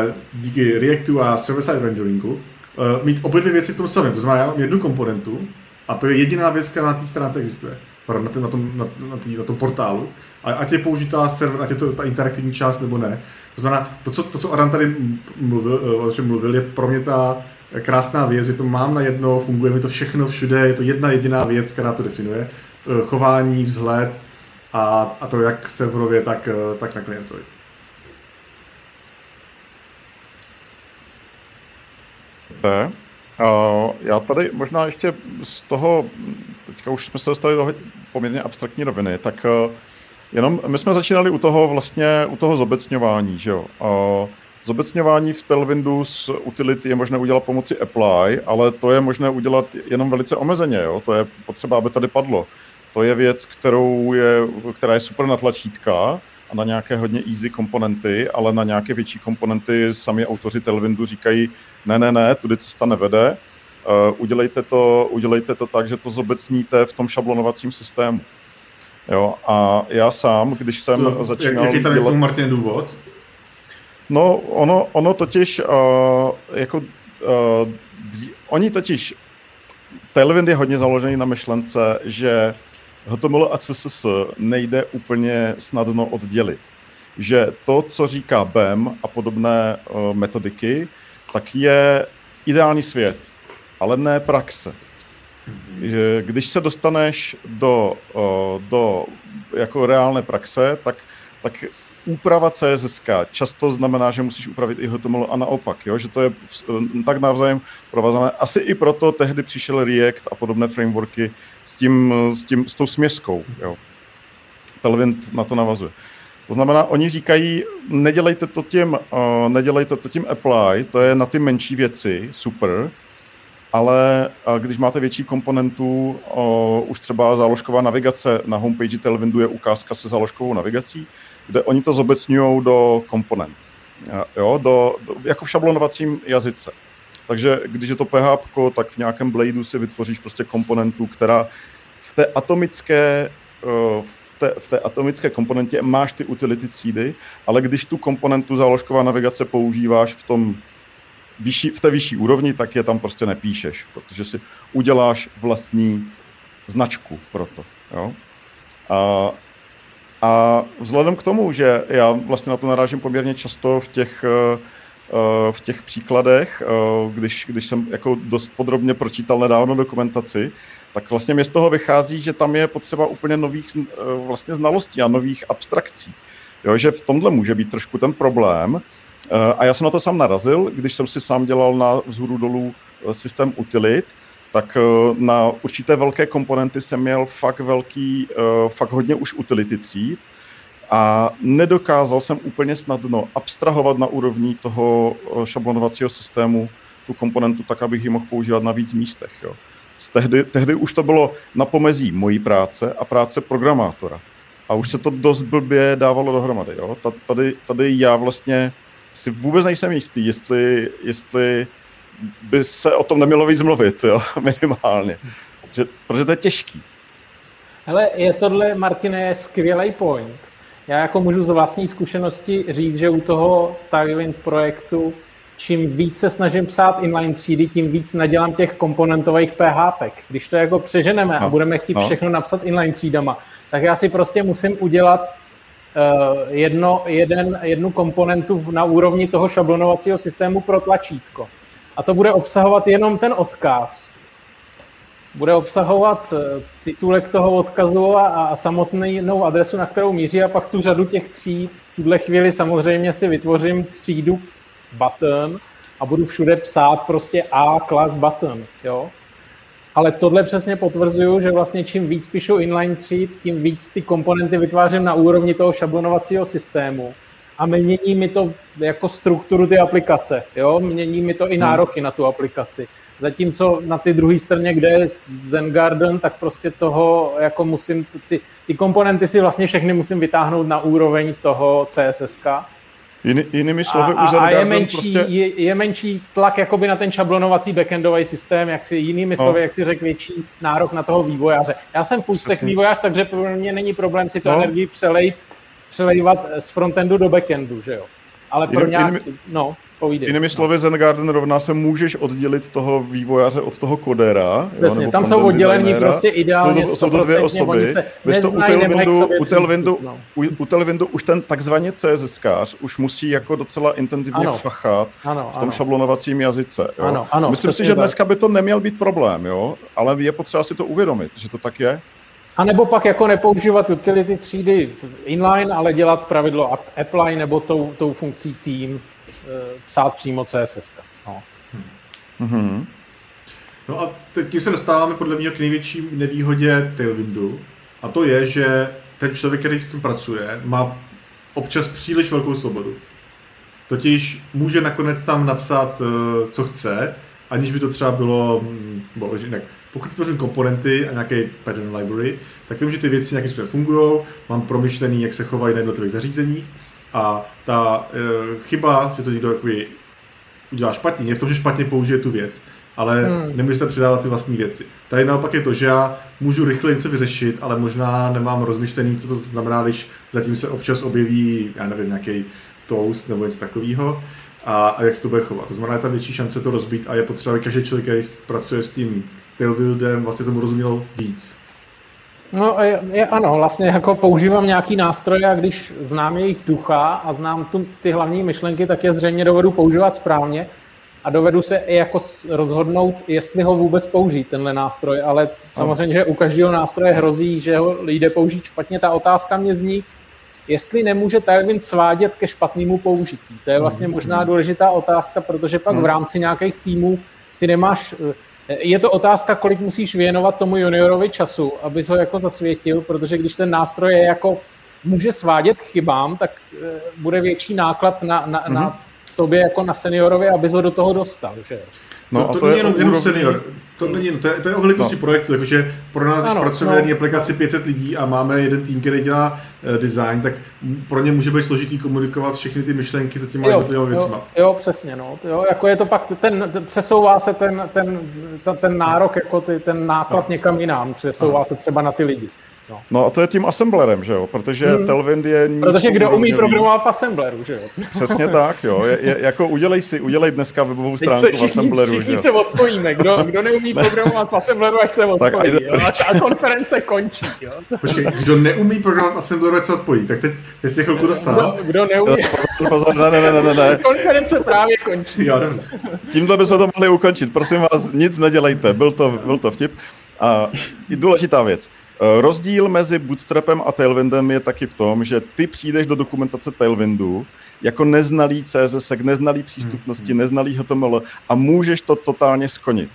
uh, díky Reactu a server-side renderingu uh, mít obě dvě věci v tom samém. To znamená, já mám jednu komponentu a to je jediná věc, která na té stránce existuje na, tom, na, tom, na, na, tý, na tom portálu, a ať je použitá server, ať je to ta interaktivní část nebo ne. To znamená, to, co, to, co Adam tady mluvil, eh, o čem mluvil, je pro mě ta krásná věc, že to mám na jedno, funguje mi to všechno všude, je to jedna jediná věc, která to definuje. Eh, chování, vzhled a, a to jak serverově, tak, eh, tak na klientovi. Okay. Já tady možná ještě z toho, teďka už jsme se dostali do poměrně abstraktní roviny, tak uh, jenom my jsme začínali u toho vlastně, u toho zobecňování, že jo. Zobecňování v Tailwindu z utility je možné udělat pomocí apply, ale to je možné udělat jenom velice omezeně, jo. To je potřeba, aby tady padlo. To je věc, kterou je, která je super na tlačítka, a na nějaké hodně easy komponenty, ale na nějaké větší komponenty sami autoři Tailwindu říkají, ne, ne, ne, tudy cesta nevede, uh, udělejte, to, udělejte to tak, že to zobecníte v tom šablonovacím systému. Jo, a já sám, když jsem to, začínal... Jaký tam dělat... je Martin důvod? No, ono, ono totiž, uh, jako, uh, dří, oni totiž, Tailwind je hodně založený na myšlence, že HTML a CSS nejde úplně snadno oddělit. Že to, co říká BEM a podobné uh, metodiky, tak je ideální svět, ale ne praxe. Když se dostaneš do, uh, do jako reálné praxe, tak, tak úprava CSS často znamená, že musíš upravit i HTML a naopak, jo? že to je tak navzájem provázané. Asi i proto tehdy přišel React a podobné frameworky s, tím, s, tím, s tou směskou. Jo? Tailwind na to navazuje. To znamená, oni říkají, nedělejte to tím, uh, nedělejte to tím apply, to je na ty menší věci, super, ale uh, když máte větší komponentů, uh, už třeba záložková navigace na homepage Tailwindu je ukázka se záložkovou navigací, kde oni to zobecňují do komponent. Jo, do, do, jako v šablonovacím jazyce. Takže když je to PHP, tak v nějakém Bladeu si vytvoříš prostě komponentu, která v té atomické v té, v té atomické komponentě máš ty utility třídy, ale když tu komponentu záložková navigace používáš v tom vyšší, v té vyšší úrovni, tak je tam prostě nepíšeš, protože si uděláš vlastní značku pro to. Jo? A a vzhledem k tomu, že já vlastně na to narážím poměrně často v těch, eh, eh, v těch příkladech, eh, když, když jsem jako dost podrobně pročítal nedávno dokumentaci, tak vlastně mě z toho vychází, že tam je potřeba úplně nových vlastně znalostí a nových abstrakcí. Jo, že v tomhle může být trošku ten problém. A já jsem na to sám narazil, když jsem si sám dělal na vzhůru dolů systém utilit, tak eh, na určité velké komponenty jsem měl fakt velký, eh, fakt hodně už utility tříd a nedokázal jsem úplně snadno abstrahovat na úrovni toho eh, šablonovacího systému tu komponentu tak, abych ji mohl používat na víc místech. Jo. Z tehdy, tehdy už to bylo na pomezí mojí práce a práce programátora. A už se to dost blbě dávalo dohromady. Jo. Tady, tady já vlastně si vůbec nejsem jistý, jestli, jestli by se o tom nemělo víc mluvit, jo, minimálně. Že, protože to je těžký. Hele, je tohle, Martine, skvělý point. Já jako můžu z vlastní zkušenosti říct, že u toho Tailwind projektu čím víc se snažím psát inline třídy, tím víc nadělám těch komponentových PHP. Když to jako přeženeme no, a budeme chtít no. všechno napsat inline třídama, tak já si prostě musím udělat uh, jedno, jeden, jednu komponentu na úrovni toho šablonovacího systému pro tlačítko a to bude obsahovat jenom ten odkaz. Bude obsahovat eh, titulek toho odkazu a, a samotnou adresu, na kterou míří a pak tu řadu těch tříd. V tuhle chvíli samozřejmě si vytvořím třídu button a budu všude psát prostě A class button, jo. Ale tohle přesně potvrzuju, že vlastně čím víc píšu inline tříd, tím víc ty komponenty vytvářím na úrovni toho šablonovacího systému a mění mi to jako strukturu ty aplikace, jo? mění mi to i hmm. nároky na tu aplikaci. Zatímco na ty druhé straně, kde je Zen Garden, tak prostě toho jako musím, ty, ty komponenty si vlastně všechny musím vytáhnout na úroveň toho CSSK. Jiný, jinými slovy, a, a, a je, menší, prostě... je, je menší tlak jakoby na ten šablonovací backendový systém, jak si jinými slovy, no. jak si řekl, větší nárok na toho vývojáře. Já jsem full stack vývojář, takže pro mě není problém si to no. energii přelejt přelejvat z frontendu do backendu, že jo. Ale pro nějaký, no, povídej. Jinými slovy, Zen Garden rovná se můžeš oddělit toho vývojáře od toho kodera. Přesně, jo, tam jsou oddělení prostě ideálně jsou to, jsou to dvě osoby. Bez to u Tailwindu, u, Tailwindu, no. u, u Tailwindu už ten takzvaně CSSkář už musí jako docela intenzivně ano. fachat ano, v tom ano. šablonovacím jazyce. Jo. Ano, ano, Myslím si, že dneska by to neměl být problém, jo? ale je potřeba si to uvědomit, že to tak je. A nebo pak jako nepoužívat utility třídy inline, ale dělat pravidlo apply nebo tou, tou funkcí team psát přímo CSS. No. Mm-hmm. No a teď tím se dostáváme podle mě k největší nevýhodě Tailwindu. A to je, že ten člověk, který s tím pracuje, má občas příliš velkou svobodu. Totiž může nakonec tam napsat, eh, co chce, aniž by to třeba bylo, hm, bylo jinak, pokud tvořím komponenty a nějaký pattern library, tak vím, že ty věci nějakým způsobem fungují, mám promyšlený, jak se chovají na jednotlivých zařízeních a ta e, chyba, že to někdo jakoby udělá špatně, je v tom, že špatně použije tu věc, ale hmm. nemůžete přidávat ty vlastní věci. Tady naopak je to, že já můžu rychle něco vyřešit, ale možná nemám rozmyšlený, co to znamená, když zatím se občas objeví, já nevím, nějaký toast nebo něco takového a, a jak se to bude chovat. To znamená, je tam větší šance to rozbít a je potřeba, aby každý člověk, který pracuje s tím Tailwindem, vlastně tomu rozuměl víc. No je, je, ano, vlastně jako používám nějaký nástroje a když znám jejich ducha a znám tu, ty hlavní myšlenky, tak je zřejmě dovedu používat správně a dovedu se i jako rozhodnout, jestli ho vůbec použít, tenhle nástroj, ale samozřejmě, že u každého nástroje hrozí, že ho jde použít špatně. Ta otázka mě zní, jestli nemůže Tailwind svádět ke špatnému použití. To je vlastně možná důležitá otázka, protože pak v hmm. rámci nějakých týmů ty nemáš je to otázka, kolik musíš věnovat tomu juniorovi času, abys ho jako zasvětil, protože když ten nástroj je jako může svádět chybám, tak eh, bude větší náklad na, na, mm-hmm. na mhm. tobě jako na seniorovi, abys ho do toho dostal, že No, no to, to, není jenom, jenom senior, to, není, to, je, to je o velikosti no. projektu, jakože pro nás, ano, pracujeme no. aplikaci 500 lidí a máme jeden tým, který dělá uh, design, tak pro ně může být složitý komunikovat všechny ty myšlenky za těma jednotlivými věcmi. Jo, přesně, no. Jo, jako je to pak, ten, ten přesouvá se ten, ten, ten, ten nárok, jako ty, ten náklad no. někam jinam, přesouvá no. se třeba na ty lidi. No. no a to je tím assemblerem, že jo? Protože hmm. Tailwind je... Protože kdo umí programovat v assembleru, že jo? Přesně tak, jo. Je, je, jako udělej si, udělej dneska webovou stránku všichni, v assembleru, všichni že se odpojíme. Kdo, kdo neumí programovat v assembleru, ať se odpojí. Tak, jo? A konference končí, jo? Počkej, kdo neumí programovat v assembleru, ať se odpojí. Tak teď, jste chvilku dostal. Kdo, kdo neumí... Pozor, pozor, ne, ne, ne, ne, ne. Konference právě končí. Jo, Tímhle bychom to mohli ukončit. Prosím vás, nic nedělejte. Byl to, byl to vtip. A důležitá věc. Eh, rozdíl mezi Bootstrapem a Tailwindem je taky v tom, že ty přijdeš do dokumentace Tailwindu jako neznalý CSS, neznalý přístupnosti, hmm. neznalý HTML a můžeš to totálně skonit.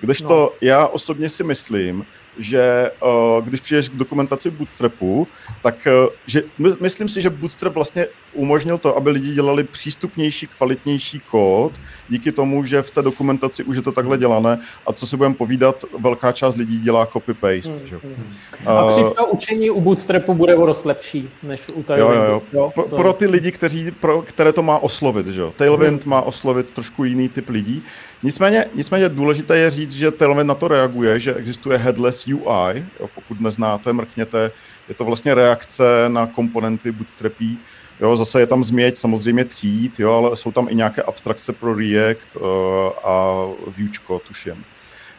Kdežto no. já osobně si myslím, že uh, když přijdeš k dokumentaci Bootstrapu, tak uh, že, my, myslím si, že Bootstrap vlastně umožnil to, aby lidi dělali přístupnější, kvalitnější kód, díky tomu, že v té dokumentaci už je to takhle dělané a co si budeme povídat, velká část lidí dělá copy-paste. Hmm, že? Hmm. A při to učení u Bootstrapu bude o dost lepší, než u Tailwindu. Jo, jo, jo. Pro, pro ty lidi, kteří, pro, které to má oslovit, že jo. Tailwind hmm. má oslovit trošku jiný typ lidí. Nicméně, nicméně důležité je říct, že Tailwind na to reaguje, že existuje headless UI, jo, pokud neznáte, mrkněte, je to vlastně reakce na komponenty Bootstrapí, Jo, zase je tam změť samozřejmě tříd, jo, ale jsou tam i nějaké abstrakce pro React uh, a Vuečko, tuším.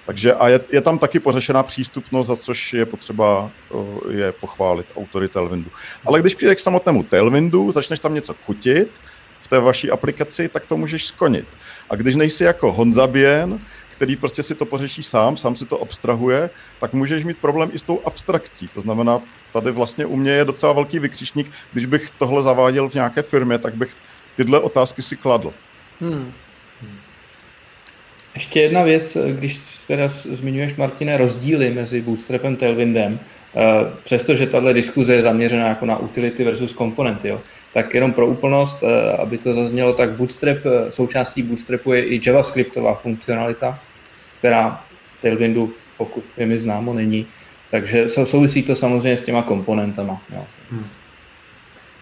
Takže a je, je tam taky pořešená přístupnost, za což je potřeba uh, je pochválit autory Tailwindu. Ale když přijdeš k samotnému Tailwindu, začneš tam něco kutit v té vaší aplikaci, tak to můžeš skonit. A když nejsi jako Honza Bien, který prostě si to pořeší sám, sám si to abstrahuje, tak můžeš mít problém i s tou abstrakcí. To znamená, tady vlastně u mě je docela velký vykřičník. Když bych tohle zaváděl v nějaké firmě, tak bych tyhle otázky si kladl. Hmm. Ještě jedna věc, když teda zmiňuješ, Martine, rozdíly mezi Bootstrapem a Tailwindem, eh, přestože tahle diskuze je zaměřená jako na utility versus komponenty, jo, tak jenom pro úplnost, eh, aby to zaznělo, tak Bootstrap, eh, součástí Bootstrapu je i JavaScriptová funkcionalita, která v Tailwindu, pokud je mi známo, není. Takže souvisí to samozřejmě s těma komponentama. Jo. Hmm.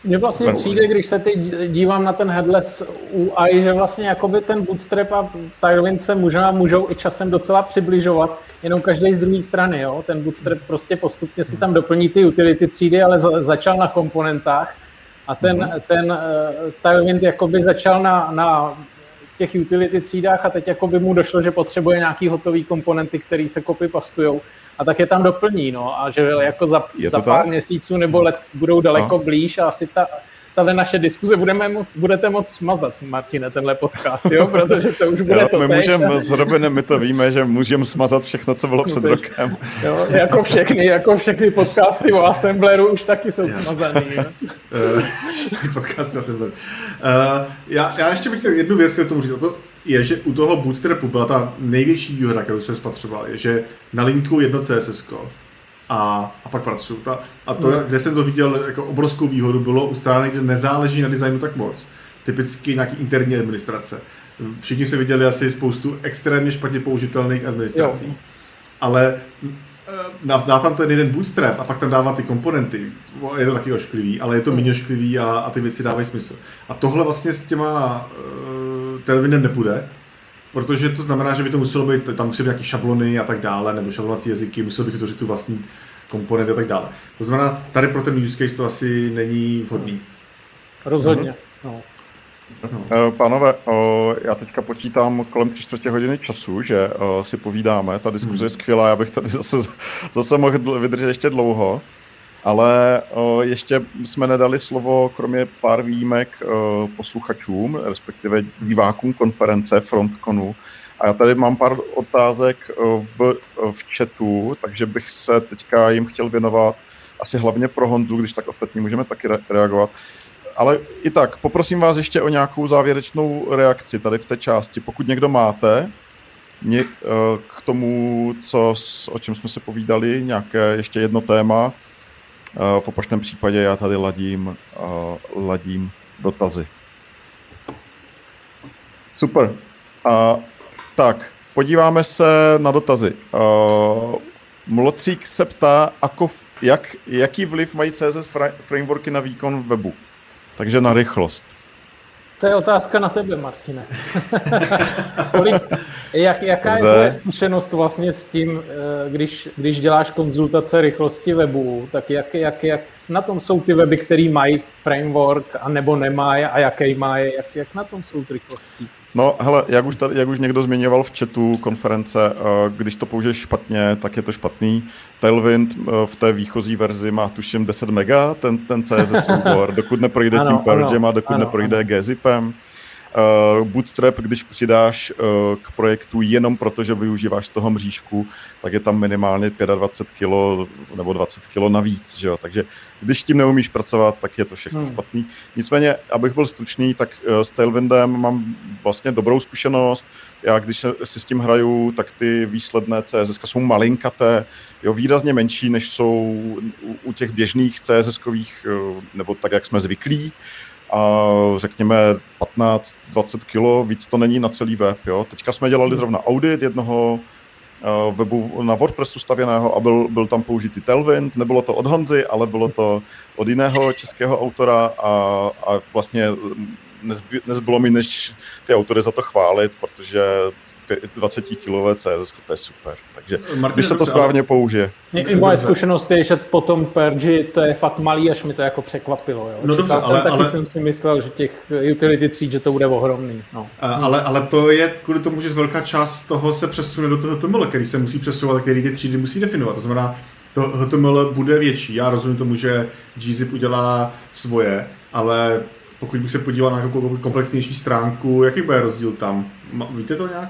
Mně vlastně přijde, když se teď dívám na ten headless UI, že vlastně jakoby ten Bootstrap a Tailwind se možná můžou i časem docela přibližovat, jenom každý z druhé strany. Jo? Ten Bootstrap prostě postupně si tam doplní ty utility třídy, ale za, začal na komponentách a ten, mm-hmm. ten uh, Tailwind jakoby začal na, na těch utility třídách a teď jakoby mu došlo, že potřebuje nějaký hotový komponenty, které se copy pastujou a tak je tam doplní, no, a že jako za, za pár tak? měsíců nebo let budou daleko no. blíž a asi ta, tahle naše diskuze budeme moc, budete moc smazat, Martine, tenhle podcast, jo? protože to už bude jo, to My můžeme s Robinem, my to víme, že můžeme smazat všechno, co bylo před no, rokem. Jo, jako všechny, jako všechny podcasty o Assembleru už taky jsou smazaný. všechny podcasty Assembleru. Uh, já, já ještě bych chtěl jednu věc k tomu říct. To, je, že u toho Bootstrapu byla ta největší výhoda, kterou jsem spatřoval, je, že na linku jedno CSS a, a pak pracuju. Ta, a to, mm. kde jsem to viděl jako obrovskou výhodu, bylo u strany, kde nezáleží na designu tak moc. Typicky nějaký interní administrace. Všichni jsme viděli asi spoustu extrémně špatně použitelných administrací. Jo. Ale dá, dá tam ten jeden bootstrap a pak tam dává ty komponenty. Je to taky ošklivý, ale je to méně ošklivý a, a ty věci dávají smysl. A tohle vlastně s těma uh, Tailwindem nepůjde, protože to znamená, že by to muselo být, tam musí být nějaké šablony a tak dále, nebo šablonací jazyky, musel bych vytvořit tu vlastní komponenty a tak dále. To znamená, tady pro ten use case to asi není vhodný. Rozhodně. No. Eh, pánové, já teďka počítám kolem čtvrtě hodiny času, že si povídáme. Ta diskuze je skvělá, já bych tady zase, zase mohl vydržet ještě dlouho. Ale ještě jsme nedali slovo, kromě pár výjimek, posluchačům, respektive divákům konference Frontconu. A já tady mám pár otázek v, v chatu, takže bych se teďka jim chtěl věnovat asi hlavně pro Honzu, když tak ostatní můžeme taky reagovat ale i tak, poprosím vás ještě o nějakou závěrečnou reakci tady v té části. Pokud někdo máte eh, k tomu, co, o čem jsme se povídali, nějaké ještě jedno téma, v opačném případě já tady ladím, eh, ladím dotazy. Super. A, tak, podíváme se na dotazy. Mlocík se ptá, ako, jak, jaký vliv mají CSS frameworky na výkon webu. Takže na rychlost. To je otázka na tebe, Martine. Kolik, jak, jaká Dobře. je tvoje zkušenost vlastně s tím, eh, když, když děláš konzultace rychlosti webu, tak jak, jak, jak na tom jsou ty weby, které mají framework a nebo nemají a jaký mají, jak, jak na tom jsou s rychlostí? No, hele, jak už, tady, jak už někdo zmiňoval v chatu konference, eh, když to použiješ špatně, tak je to špatný. Tailwind eh, v té výchozí verzi má tuším 10 mega, ten, ten CSS soubor, dokud neprojde ano, tím purgem a dokud ano, neprojde ano. gzipem. Uh, Bootstrap, když přidáš uh, k projektu jenom proto, že využíváš toho mřížku, tak je tam minimálně 25 kg nebo 20 kg navíc. Že jo? Takže když tím neumíš pracovat, tak je to všechno hmm. špatný. Nicméně, abych byl stručný, tak uh, s Tailwindem mám vlastně dobrou zkušenost. Já když si s tím hraju, tak ty výsledné CSS jsou malinkaté, jo, výrazně menší, než jsou u těch běžných CSS-kových, nebo tak, jak jsme zvyklí a řekněme 15-20 kg, víc to není na celý web. Jo. Teďka jsme dělali hmm. zrovna audit jednoho uh, webu na WordPressu stavěného a byl, byl tam použitý Tailwind. Nebylo to od Honzy, ale bylo to od jiného českého autora a, a vlastně nezby, nezbylo mi, než ty autory za to chválit, protože 20 kg CSS, to je super. Takže Martin, když se to správně ale... použije. I moje zkušenost je, že potom Pergy to je fakt malý, až mi to jako překvapilo. Jo. No dobře, jsem, ale, taky ale... jsem si myslel, že těch utility tříd, že to bude ohromný. No. Ale, ale to je kvůli tomu, že velká část toho se přesune do toho HTML, který se musí přesouvat, který ty třídy musí definovat. To znamená, to HTML bude větší. Já rozumím tomu, že gzip udělá svoje, ale pokud bych se podíval na nějakou komplexnější stránku, jaký bude rozdíl tam? Víte to nějak?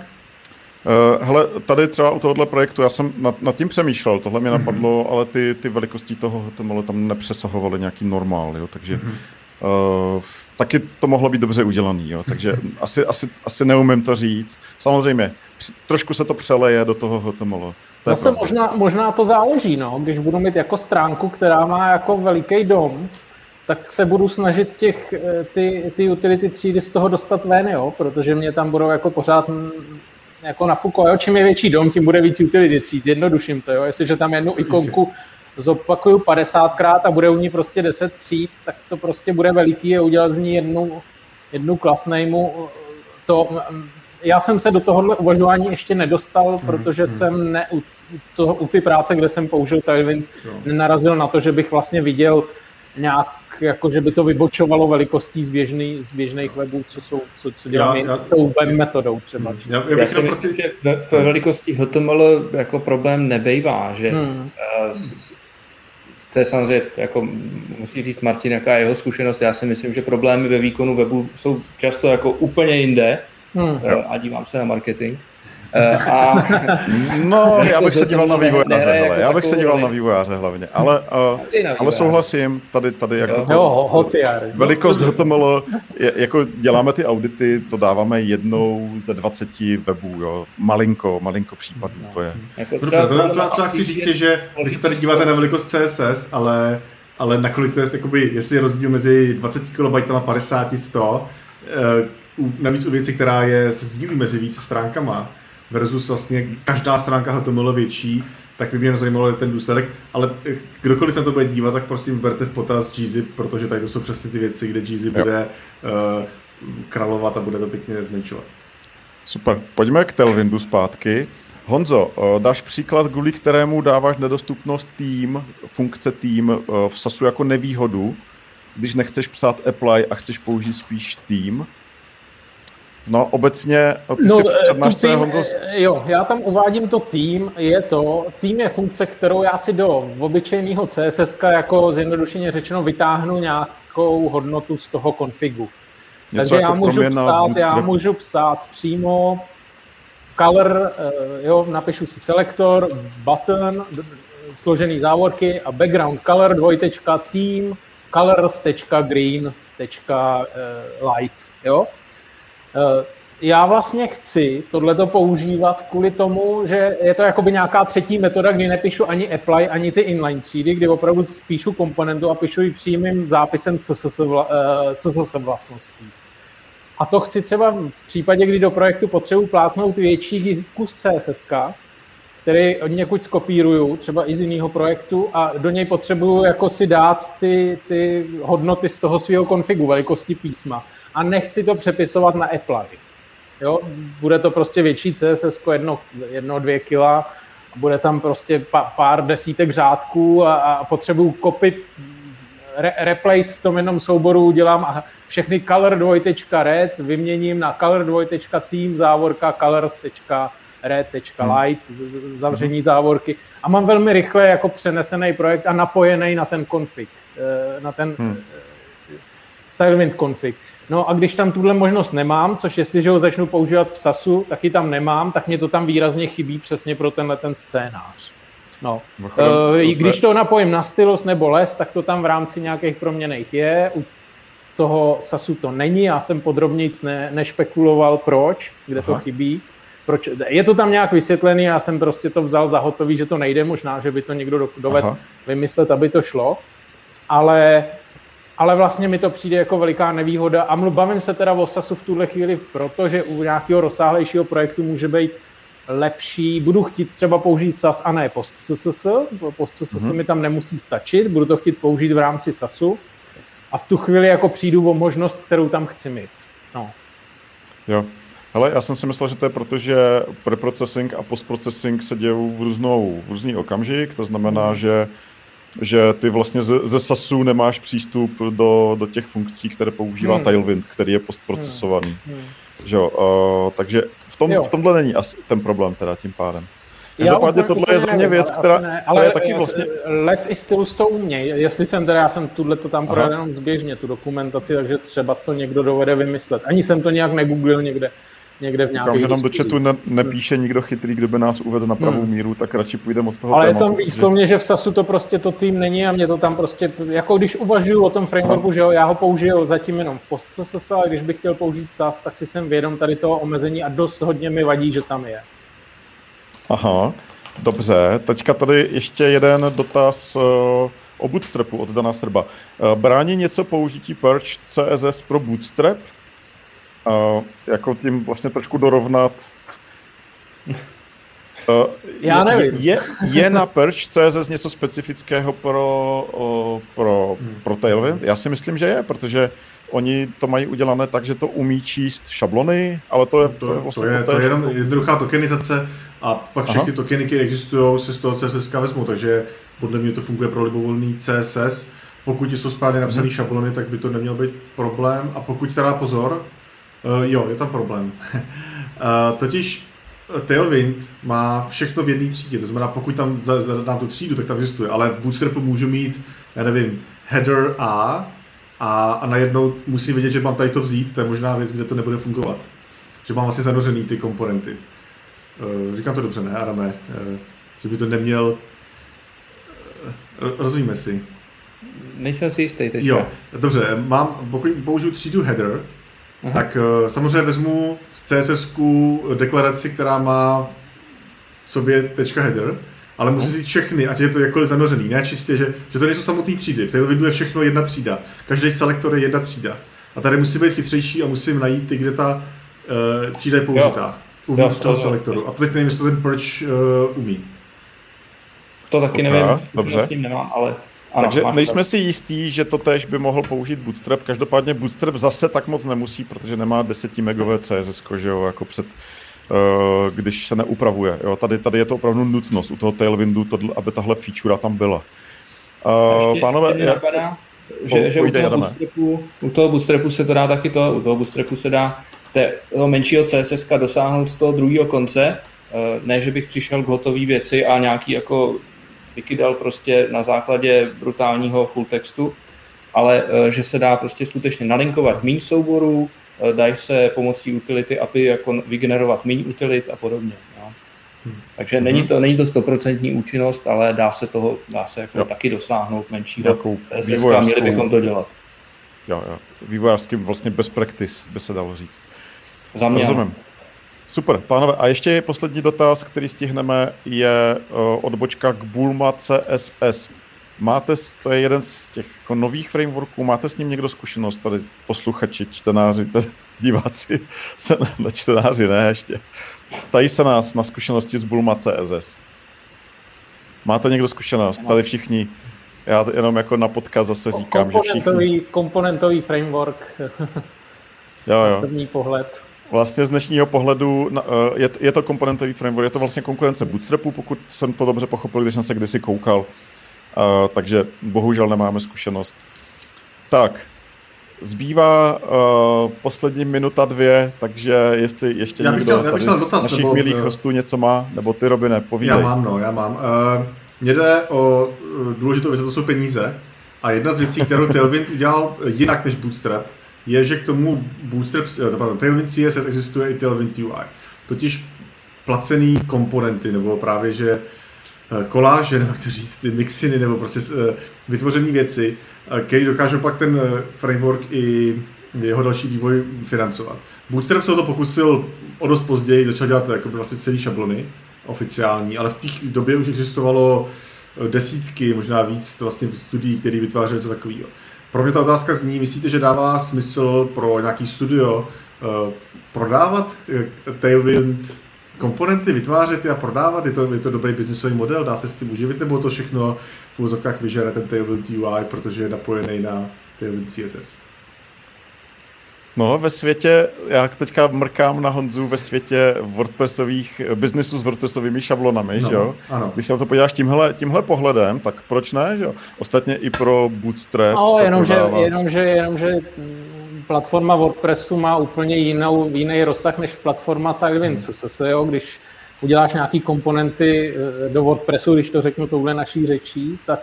Uh, hele, tady třeba u tohohle projektu, já jsem nad, nad tím přemýšlel, tohle mě mhm. napadlo, mm-hmm. ale ty, ty velikosti toho tomu tam nepřesahovaly nějaký normál, jo, takže mm-hmm. uh, taky to mohlo být dobře udělaný, jo, takže asi, asi, asi neumím to říct. Samozřejmě, trošku se to přeleje do toho HTML. To Zase možná, možná to záleží, no, když budu mít jako stránku, která má jako veliký dom, tak se budu snažit těch, eh, ty, ty utility třídy z toho dostat ven, jo, protože mě tam budou jako pořád jako na Fuko, jo, čím je větší dom, tím bude víc utility tříd, jednoduším to, jo, jestliže tam jednu ikonku zopakuju 50krát a bude u ní prostě 10 tříd, tak to prostě bude veliký a udělat z ní jednu, jednu klasnejmu. To, já jsem se do tohohle uvažování ještě nedostal, hmm, protože hmm. jsem ne, u, to, u ty práce, kde jsem použil Tailwind, no. nenarazil na to, že bych vlastně viděl nějak jako že by to vybočovalo velikostí z, běžný, z běžných webů, co, jsou, co, co děláme já, já, tou web metodou třeba. Hmm. Já, já, já si myslím, proti... že ve, ve velikosti HTML jako problém nebejvá, že hmm. uh, s, to je samozřejmě, jako musí říct Martin, jaká je jeho zkušenost. Já si myslím, že problémy ve výkonu webu jsou často jako úplně jinde hmm. uh, a dívám se na marketing. Eh, a, no, já bych se díval na vývojáře, ne, hele, jako já bych se díval na vývojáře hlavně, ale, uh, ale souhlasím, tady, tady jako jo, to, jo, velikost HTML, je, jako děláme ty audity, to dáváme jednou ze 20 webů, jo, malinko, malinko případů, no. to je. Jako třeba, to, to, co chci říct je, že vy se tady díváte na velikost CSS, ale ale nakolik to je, jakoby, jestli je rozdíl mezi 20 KB a 50, 100, uh, navíc u věci, která je, se sdílí mezi více stránkama, versus vlastně každá stránka HTML větší, tak by mě zajímalo ten důsledek, ale eh, kdokoliv se na to bude dívat, tak prosím berte v potaz gzip, protože tady to jsou přesně ty věci, kde gzip bude uh, královat a bude to pěkně zmenšovat. Super, pojďme k Telwindu zpátky. Honzo, eh, dáš příklad, kvůli kterému dáváš nedostupnost tým, funkce tým v SASu jako nevýhodu, když nechceš psát apply a chceš použít spíš tým, No obecně, ty no, si přednášce, tým, Honzo... Jo, já tam uvádím to tým, je to, tým je funkce, kterou já si do obyčejného CSS jako zjednodušeně řečeno vytáhnu nějakou hodnotu z toho konfigu. Něco Takže jako já můžu psát, já můžu psát přímo color, eh, jo, napíšu si selektor, button, složený závorky a background color, dvojtečka, team, colors.green.light, jo. Eh, já vlastně chci tohleto používat kvůli tomu, že je to jakoby nějaká třetí metoda, kdy nepíšu ani apply, ani ty inline třídy, kdy opravdu spíšu komponentu a píšu ji přímým zápisem CSS, vla, eh, CSS vlastností. A to chci třeba v případě, kdy do projektu potřebuji plácnout větší kus CSS, který od někud skopíruju, třeba i z jiného projektu a do něj potřebuju jako si dát ty, ty hodnoty z toho svého konfigu, velikosti písma. A nechci to přepisovat na apply. Jo? Bude to prostě větší CSS, jedno, jedno, dvě kila, a bude tam prostě pár desítek řádků a, a potřebuju kopit re, replace v tom jednom souboru udělám a všechny color dvojtečka red vyměním na color dvojtečka team závorka colors.red.light hmm. zavření hmm. závorky a mám velmi rychle jako přenesený projekt a napojený na ten config, eh, na ten hmm. Eh, Tailwind config. No a když tam tuhle možnost nemám, což jestliže ho začnu používat v SASu, taky tam nemám, tak mě to tam výrazně chybí přesně pro tenhle ten scénář. No. uh, když to napojím na stylus nebo les, tak to tam v rámci nějakých proměných je. U toho SASu to není, já jsem podrobněji ne, nešpekuloval, proč, kde Aha. to chybí. Proč, je to tam nějak vysvětlený, já jsem prostě to vzal za hotový, že to nejde, možná, že by to někdo dovedl vymyslet, aby to šlo. Ale ale vlastně mi to přijde jako veliká nevýhoda a bavím se teda o SASu v tuhle chvíli, protože u nějakého rozsáhlejšího projektu může být lepší, budu chtít třeba použít SAS a ne PostCSS, PostCSS mm-hmm. mi tam nemusí stačit, budu to chtít použít v rámci SASu a v tu chvíli jako přijdu o možnost, kterou tam chci mít. No. Jo. Ale já jsem si myslel, že to je proto, že preprocessing a postprocessing se dějou v různou, v různý okamžik, to znamená, mm. že že ty vlastně ze, ze SASu nemáš přístup do, do těch funkcí, které používá hmm. Tailwind, který je postprocesovaný. Hmm. Hmm. Že jo, uh, takže v, tom, v tomhle není asi ten problém teda tím pádem. Každopádně tohle je za mě věc, která, ne, ale která je taky vlastně... Les i stylus to umějí. Jestli jsem teda, já jsem tuhle to tam projel jenom zběžně, tu dokumentaci, takže třeba to někdo dovede vymyslet. Ani jsem to nějak negooglil někde někde v nějaké Říkám, že nám do chatu ne, nepíše nikdo chytrý, kdo by nás uvedl na pravou hmm. míru, tak radši půjdeme od toho Ale tématu, je tam výslovně, že... že v SASu to prostě to tým není a mě to tam prostě, jako když uvažuju o tom frameworku, že jo, já ho použiju zatím jenom v PostCSS, ale když bych chtěl použít SAS, tak si jsem vědom tady toho omezení a dost hodně mi vadí, že tam je. Aha, dobře. Teďka tady ještě jeden dotaz uh, o Bootstrapu od Dana Strba. Uh, brání něco použití Perch CSS pro Bootstrap? Uh, jako tím vlastně trošku dorovnat. Uh, Já nevím. Je, je na Perch CSS něco specifického pro, uh, pro, hmm. pro Tailwind? Já si myslím, že je, protože oni to mají udělané tak, že to umí číst šablony, ale to je, to, to je vlastně... To je, to je jenom jednoduchá tokenizace a pak všechny Aha. tokeny, které existují, se z toho CSS vezmou, takže podle mě to funguje pro libovolný CSS. Pokud jsou správně napsané hmm. šablony, tak by to neměl být problém. A pokud teda pozor, Uh, jo, je tam problém. uh, totiž eh, Tailwind má všechno v jedné třídě, to znamená, pokud tam dám tu třídu, tak tam existuje, ale v Bootstrapu můžu mít, já nevím, header A a, a najednou musím vědět, že mám tady to vzít, to je možná věc, kde to nebude fungovat. Že mám vlastně zanořený ty komponenty. Uh, říkám to dobře, ne, Adame? Uh, že by to neměl... Uh, rozumíme si. Nejsem si jistý teďka. Jo, dobře, mám, pokud použiju třídu header, Aha. tak uh, samozřejmě vezmu z CSS deklaraci, která má v sobě tečka header, ale musím říct všechny, ať je to jakkoliv zanořený. Ne čistě, že, že to nejsou samotné třídy. V Tailwindu je všechno jedna třída. Každý selektor je jedna třída. A tady musím být chytřejší a musím najít ty, kde ta uh, třída je použitá. Uvnitř toho selektoru. A teď nevím, jestli to ten proč uh, umí. To taky okay, nevím, dobře. s tím nemám, ale ano, Takže nejsme si jistí, že to tež by mohl použít Bootstrap. Každopádně Bootstrap zase tak moc nemusí, protože nemá 10 megové CSS, že jo, jako před, uh, když se neupravuje. Jo. Tady, tady je to opravdu nutnost u toho Tailwindu, tohle, aby tahle feature tam byla. Uh, pánové, je, napadá, že, po, že u, toho bootstrapu, u toho bootstrapu se to dá taky to, u toho bootstrapu se dá toho menšího CSS dosáhnout z toho druhého konce, ne, že bych přišel k hotové věci a nějaký jako vykydal prostě na základě brutálního full textu, ale že se dá prostě skutečně nalinkovat méně souborů, dají se pomocí utility API jako vygenerovat méně utilit a podobně. No. Hmm. Takže není mhm. to, není to stoprocentní účinnost, ale dá se toho dá se jako taky dosáhnout menšího a měli bychom to dělat. Jo, jo. Vývojářským vlastně bez practice, by se dalo říct. Za mě. Rozumím. Super, pánové. A ještě poslední dotaz, který stihneme, je uh, odbočka k Bulma CSS. Máte, to je jeden z těch jako nových frameworků, máte s ním někdo zkušenost, tady posluchači, čtenáři, diváci, se, ne, čtenáři, ne ještě. Tady se nás na zkušenosti z Bulma CSS. Máte někdo zkušenost? Tady všichni. Já jenom jako na podcast zase říkám, že všichni... Komponentový framework. jo, jo. První pohled. Vlastně z dnešního pohledu eh, je, je to komponentový framework, je to vlastně konkurence Bootstrapu, pokud jsem to dobře pochopil, když jsem se kdysi koukal. Uh, takže bohužel nemáme zkušenost. Tak, Zbývá uh, poslední minuta dvě, takže jestli ještě já někdo chtěl, tady z našich nebo, milých hostů něco má, nebo ty, Robine, povídej. Já mám, no, já mám. Uh, mně jde o důležitou věc, to jsou peníze. A jedna z věcí, kterou Tailwind udělal jinak než Bootstrap, je, že k tomu Bootstrap, pardon, Tailwind CSS existuje i Tailwind UI. Totiž placený komponenty, nebo právě, že koláže, nebo jak to říct, ty mixiny, nebo prostě vytvořené věci, který dokážou pak ten eh, framework i jeho další vývoj financovat. Bootstrap se o to pokusil o dost později, začal dělat jako vlastně celý šablony oficiální, ale v té době už existovalo eh, desítky, možná víc vlastně studií, které vytvářely něco takového. Pro mě ta otázka zní, myslíte, že dává smysl pro nějaký studio uh, prodávat Tailwind komponenty, vytvářet a prodávat? Je to, je to dobrý biznisový model? Dá se s tím uživit? Nebo to všechno v úzovkách vyžere ten Tailwind UI, protože je napojený na Tailwind CSS? No, ve světě, já teďka mrkám na Honzu ve světě WordPressových, biznisu s WordPressovými šablonami, no, že jo? Ano. Když se na to podíváš tímhle, tímhle pohledem, tak proč ne, že jo? Ostatně i pro Bootstrap no, jenomže, jenomže, jenomže platforma WordPressu má úplně jinou, jiný rozsah než platforma Tailwind CSS, jo? Když uděláš nějaký komponenty eh, do WordPressu, když to řeknu touhle naší řečí, tak,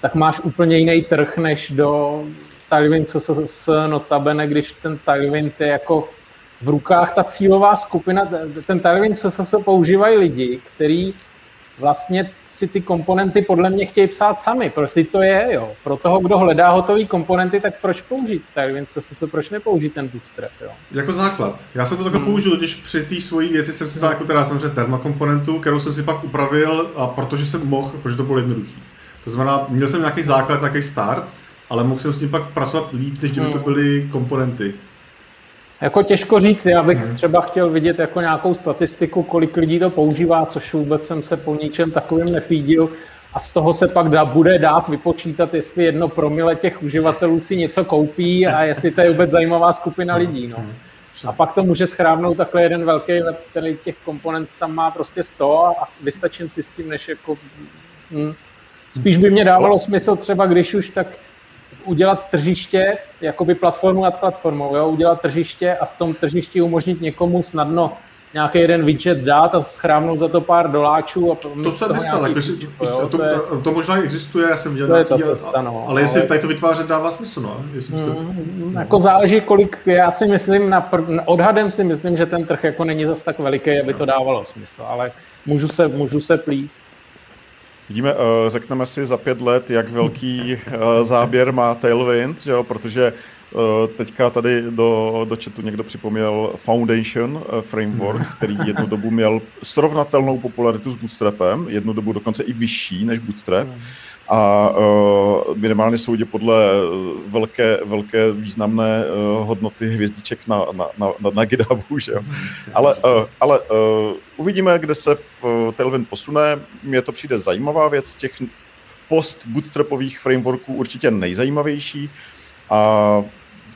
tak máš úplně jiný trh než do Tailwind CSS notabene, když ten Tailwind je jako v rukách ta cílová skupina, ten Tailwind CSS používají lidi, kteří vlastně si ty komponenty podle mě chtějí psát sami. Pro ty to je, jo. Pro toho, kdo hledá hotové komponenty, tak proč použít Tailwind CSS, proč nepoužít ten Bootstrap, jo. Jako základ. Já jsem to takhle hmm. použil, když při té svojí věci jsem si vzal jako teda samozřejmě zdarma komponentu, kterou jsem si pak upravil, a protože jsem mohl, protože to bylo jednoduché. To znamená, měl jsem nějaký základ, nějaký start, ale mohl jsem s tím pak pracovat líp, než kdyby to hmm. byly komponenty. Jako těžko říct, já bych hmm. třeba chtěl vidět jako nějakou statistiku, kolik lidí to používá, což vůbec jsem se po ničem takovým nepídil. A z toho se pak dá, bude dát vypočítat, jestli jedno promile těch uživatelů si něco koupí a jestli to je vůbec zajímavá skupina hmm. lidí. No. A pak to může schrábnout takhle jeden velký web, který těch komponent tam má prostě 100 a vystačím si s tím, než jako... Hm. Spíš by mě dávalo smysl třeba, když už tak udělat tržiště, jakoby platformu nad platformou, jo? udělat tržiště a v tom tržišti umožnit někomu snadno nějaký jeden widget dát a schrámnout za to pár doláčů. A to jsem myslel, jako, to, to, to, to, to, možná existuje, já jsem viděl to nějaký, je ta cesta, no, ale, ale jestli tady to vytvářet dává smysl, no. Jestli mm, to... Jako záleží, kolik, já si myslím, na pr, odhadem si myslím, že ten trh jako není zas tak veliký, aby to dávalo smysl, ale můžu se, můžu se plíst. Vidíme, eh, řekneme si za pět let, jak velký eh, záběr má Tailwind, že jo? protože eh, teďka tady do, do chatu někdo připomněl Foundation framework, který jednu dobu měl srovnatelnou popularitu s Bootstrapem, jednu dobu dokonce i vyšší než Bootstrap a uh, minimálně soudě podle velké, velké významné uh, hodnoty hvězdiček na, na, na, na, na GitHubu, že jo. Ale, uh, ale uh, uvidíme, kde se v, uh, Tailwind posune. Mně to přijde zajímavá věc z těch post-bootstrapových frameworků určitě nejzajímavější a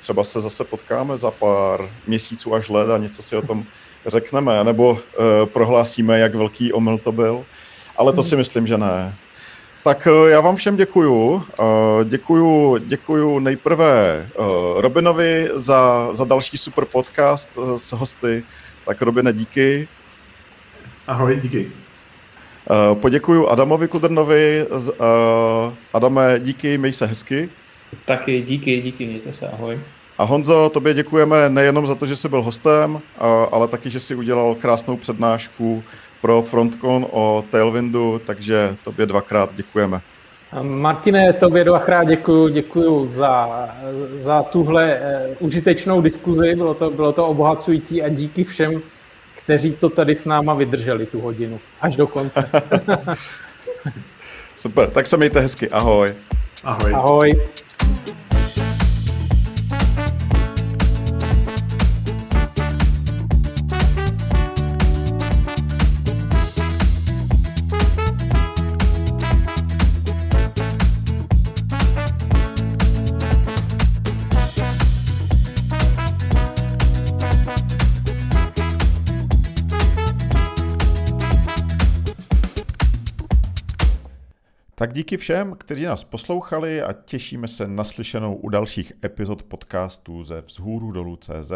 třeba se zase potkáme za pár měsíců až let a něco si o tom řekneme, nebo uh, prohlásíme, jak velký omyl to byl. Ale to si myslím, že ne. Tak eh, já vám všem děkuju. Eh, děkuju, děkuju nejprve Robinovi za, za další super podcast s hosty. Tak Robine, díky. Ahoj, díky. Poděkuju Adamovi Kudrnovi. Adame, díky, měj se hezky. Taky díky, díky, mějte se, ahoj. A Honzo, tobě děkujeme nejenom za to, že jsi byl hostem, ale taky, že jsi udělal krásnou přednášku pro Frontcon o Tailwindu, takže tobě dvakrát děkujeme. Martine, tobě dvakrát děkuji, děkuji za, za tuhle uh, užitečnou diskuzi, bylo to, bylo to obohacující a díky všem, kteří to tady s náma vydrželi tu hodinu, až do konce. Super, tak se mějte hezky, ahoj. Ahoj. Ahoj. Tak díky všem, kteří nás poslouchali a těšíme se na slyšenou u dalších epizod podcastů ze Vzhůru dolů CZ.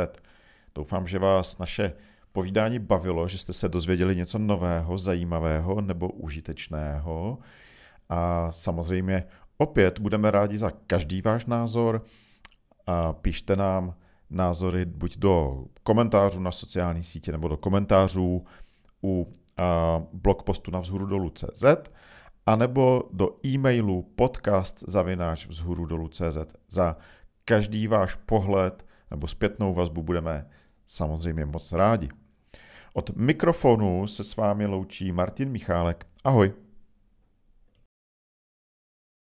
Doufám, že vás naše povídání bavilo, že jste se dozvěděli něco nového, zajímavého nebo užitečného. A samozřejmě opět budeme rádi za každý váš názor. A píšte nám názory buď do komentářů na sociální sítě nebo do komentářů u blogpostu na vzhůru dolů CZ anebo do e-mailu podcast zavináč vzhůru dolů CZ. Za každý váš pohled nebo zpětnou vazbu budeme samozřejmě moc rádi. Od mikrofonu se s vámi loučí Martin Michálek. Ahoj.